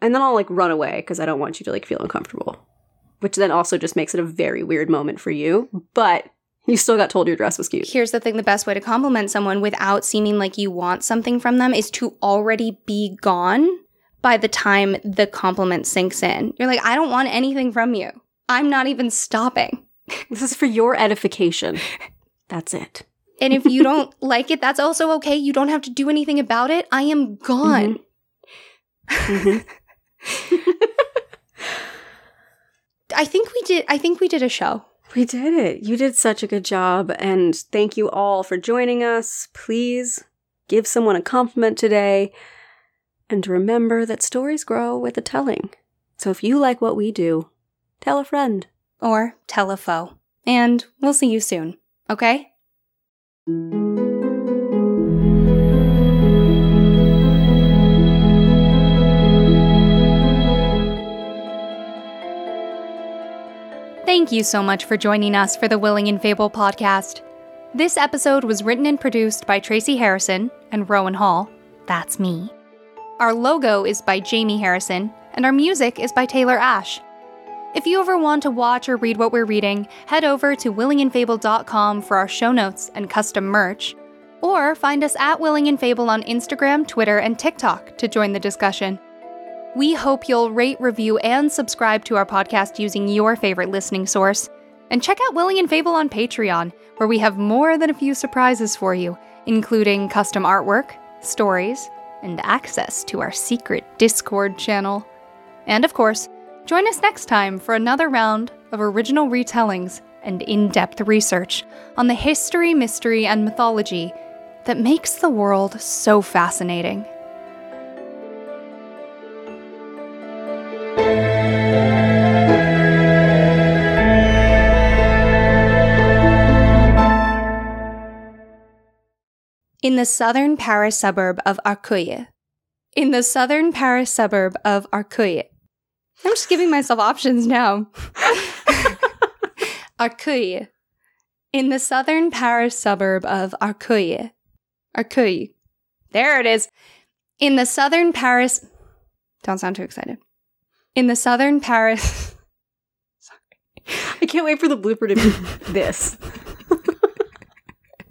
And then I'll like run away because I don't want you to like feel uncomfortable. Which then also just makes it a very weird moment for you. But you still got told your dress was cute. Here's the thing the best way to compliment someone without seeming like you want something from them is to already be gone by the time the compliment sinks in. You're like, I don't want anything from you. I'm not even stopping. (laughs) This is for your edification. That's it. And if you (laughs) don't like it, that's also okay. You don't have to do anything about it. I am gone. Mhm. (laughs) I think we did I think we did a show. We did it. You did such a good job. And thank you all for joining us. Please give someone a compliment today. And remember that stories grow with the telling. So if you like what we do, tell a friend. Or tell a foe. And we'll see you soon. Okay? Thank you so much for joining us for the Willing and Fable podcast. This episode was written and produced by Tracy Harrison and Rowan Hall. That's me. Our logo is by Jamie Harrison, and our music is by Taylor Ash. If you ever want to watch or read what we're reading, head over to willingandfable.com for our show notes and custom merch, or find us at Willing and Fable on Instagram, Twitter, and TikTok to join the discussion. We hope you'll rate, review, and subscribe to our podcast using your favorite listening source. And check out Willing and Fable on Patreon, where we have more than a few surprises for you, including custom artwork, stories, and access to our secret Discord channel. And of course, join us next time for another round of original retellings and in depth research on the history, mystery, and mythology that makes the world so fascinating. In the southern Paris suburb of Arcueil. In the southern Paris suburb of Arcueil. I'm just giving myself options now. (laughs) Arcueil. In the southern Paris suburb of Arcueil. Arcueil. There it is. In the southern Paris. Don't sound too excited. In the southern Paris. (laughs) Sorry. I can't wait for the blooper to be (laughs) this.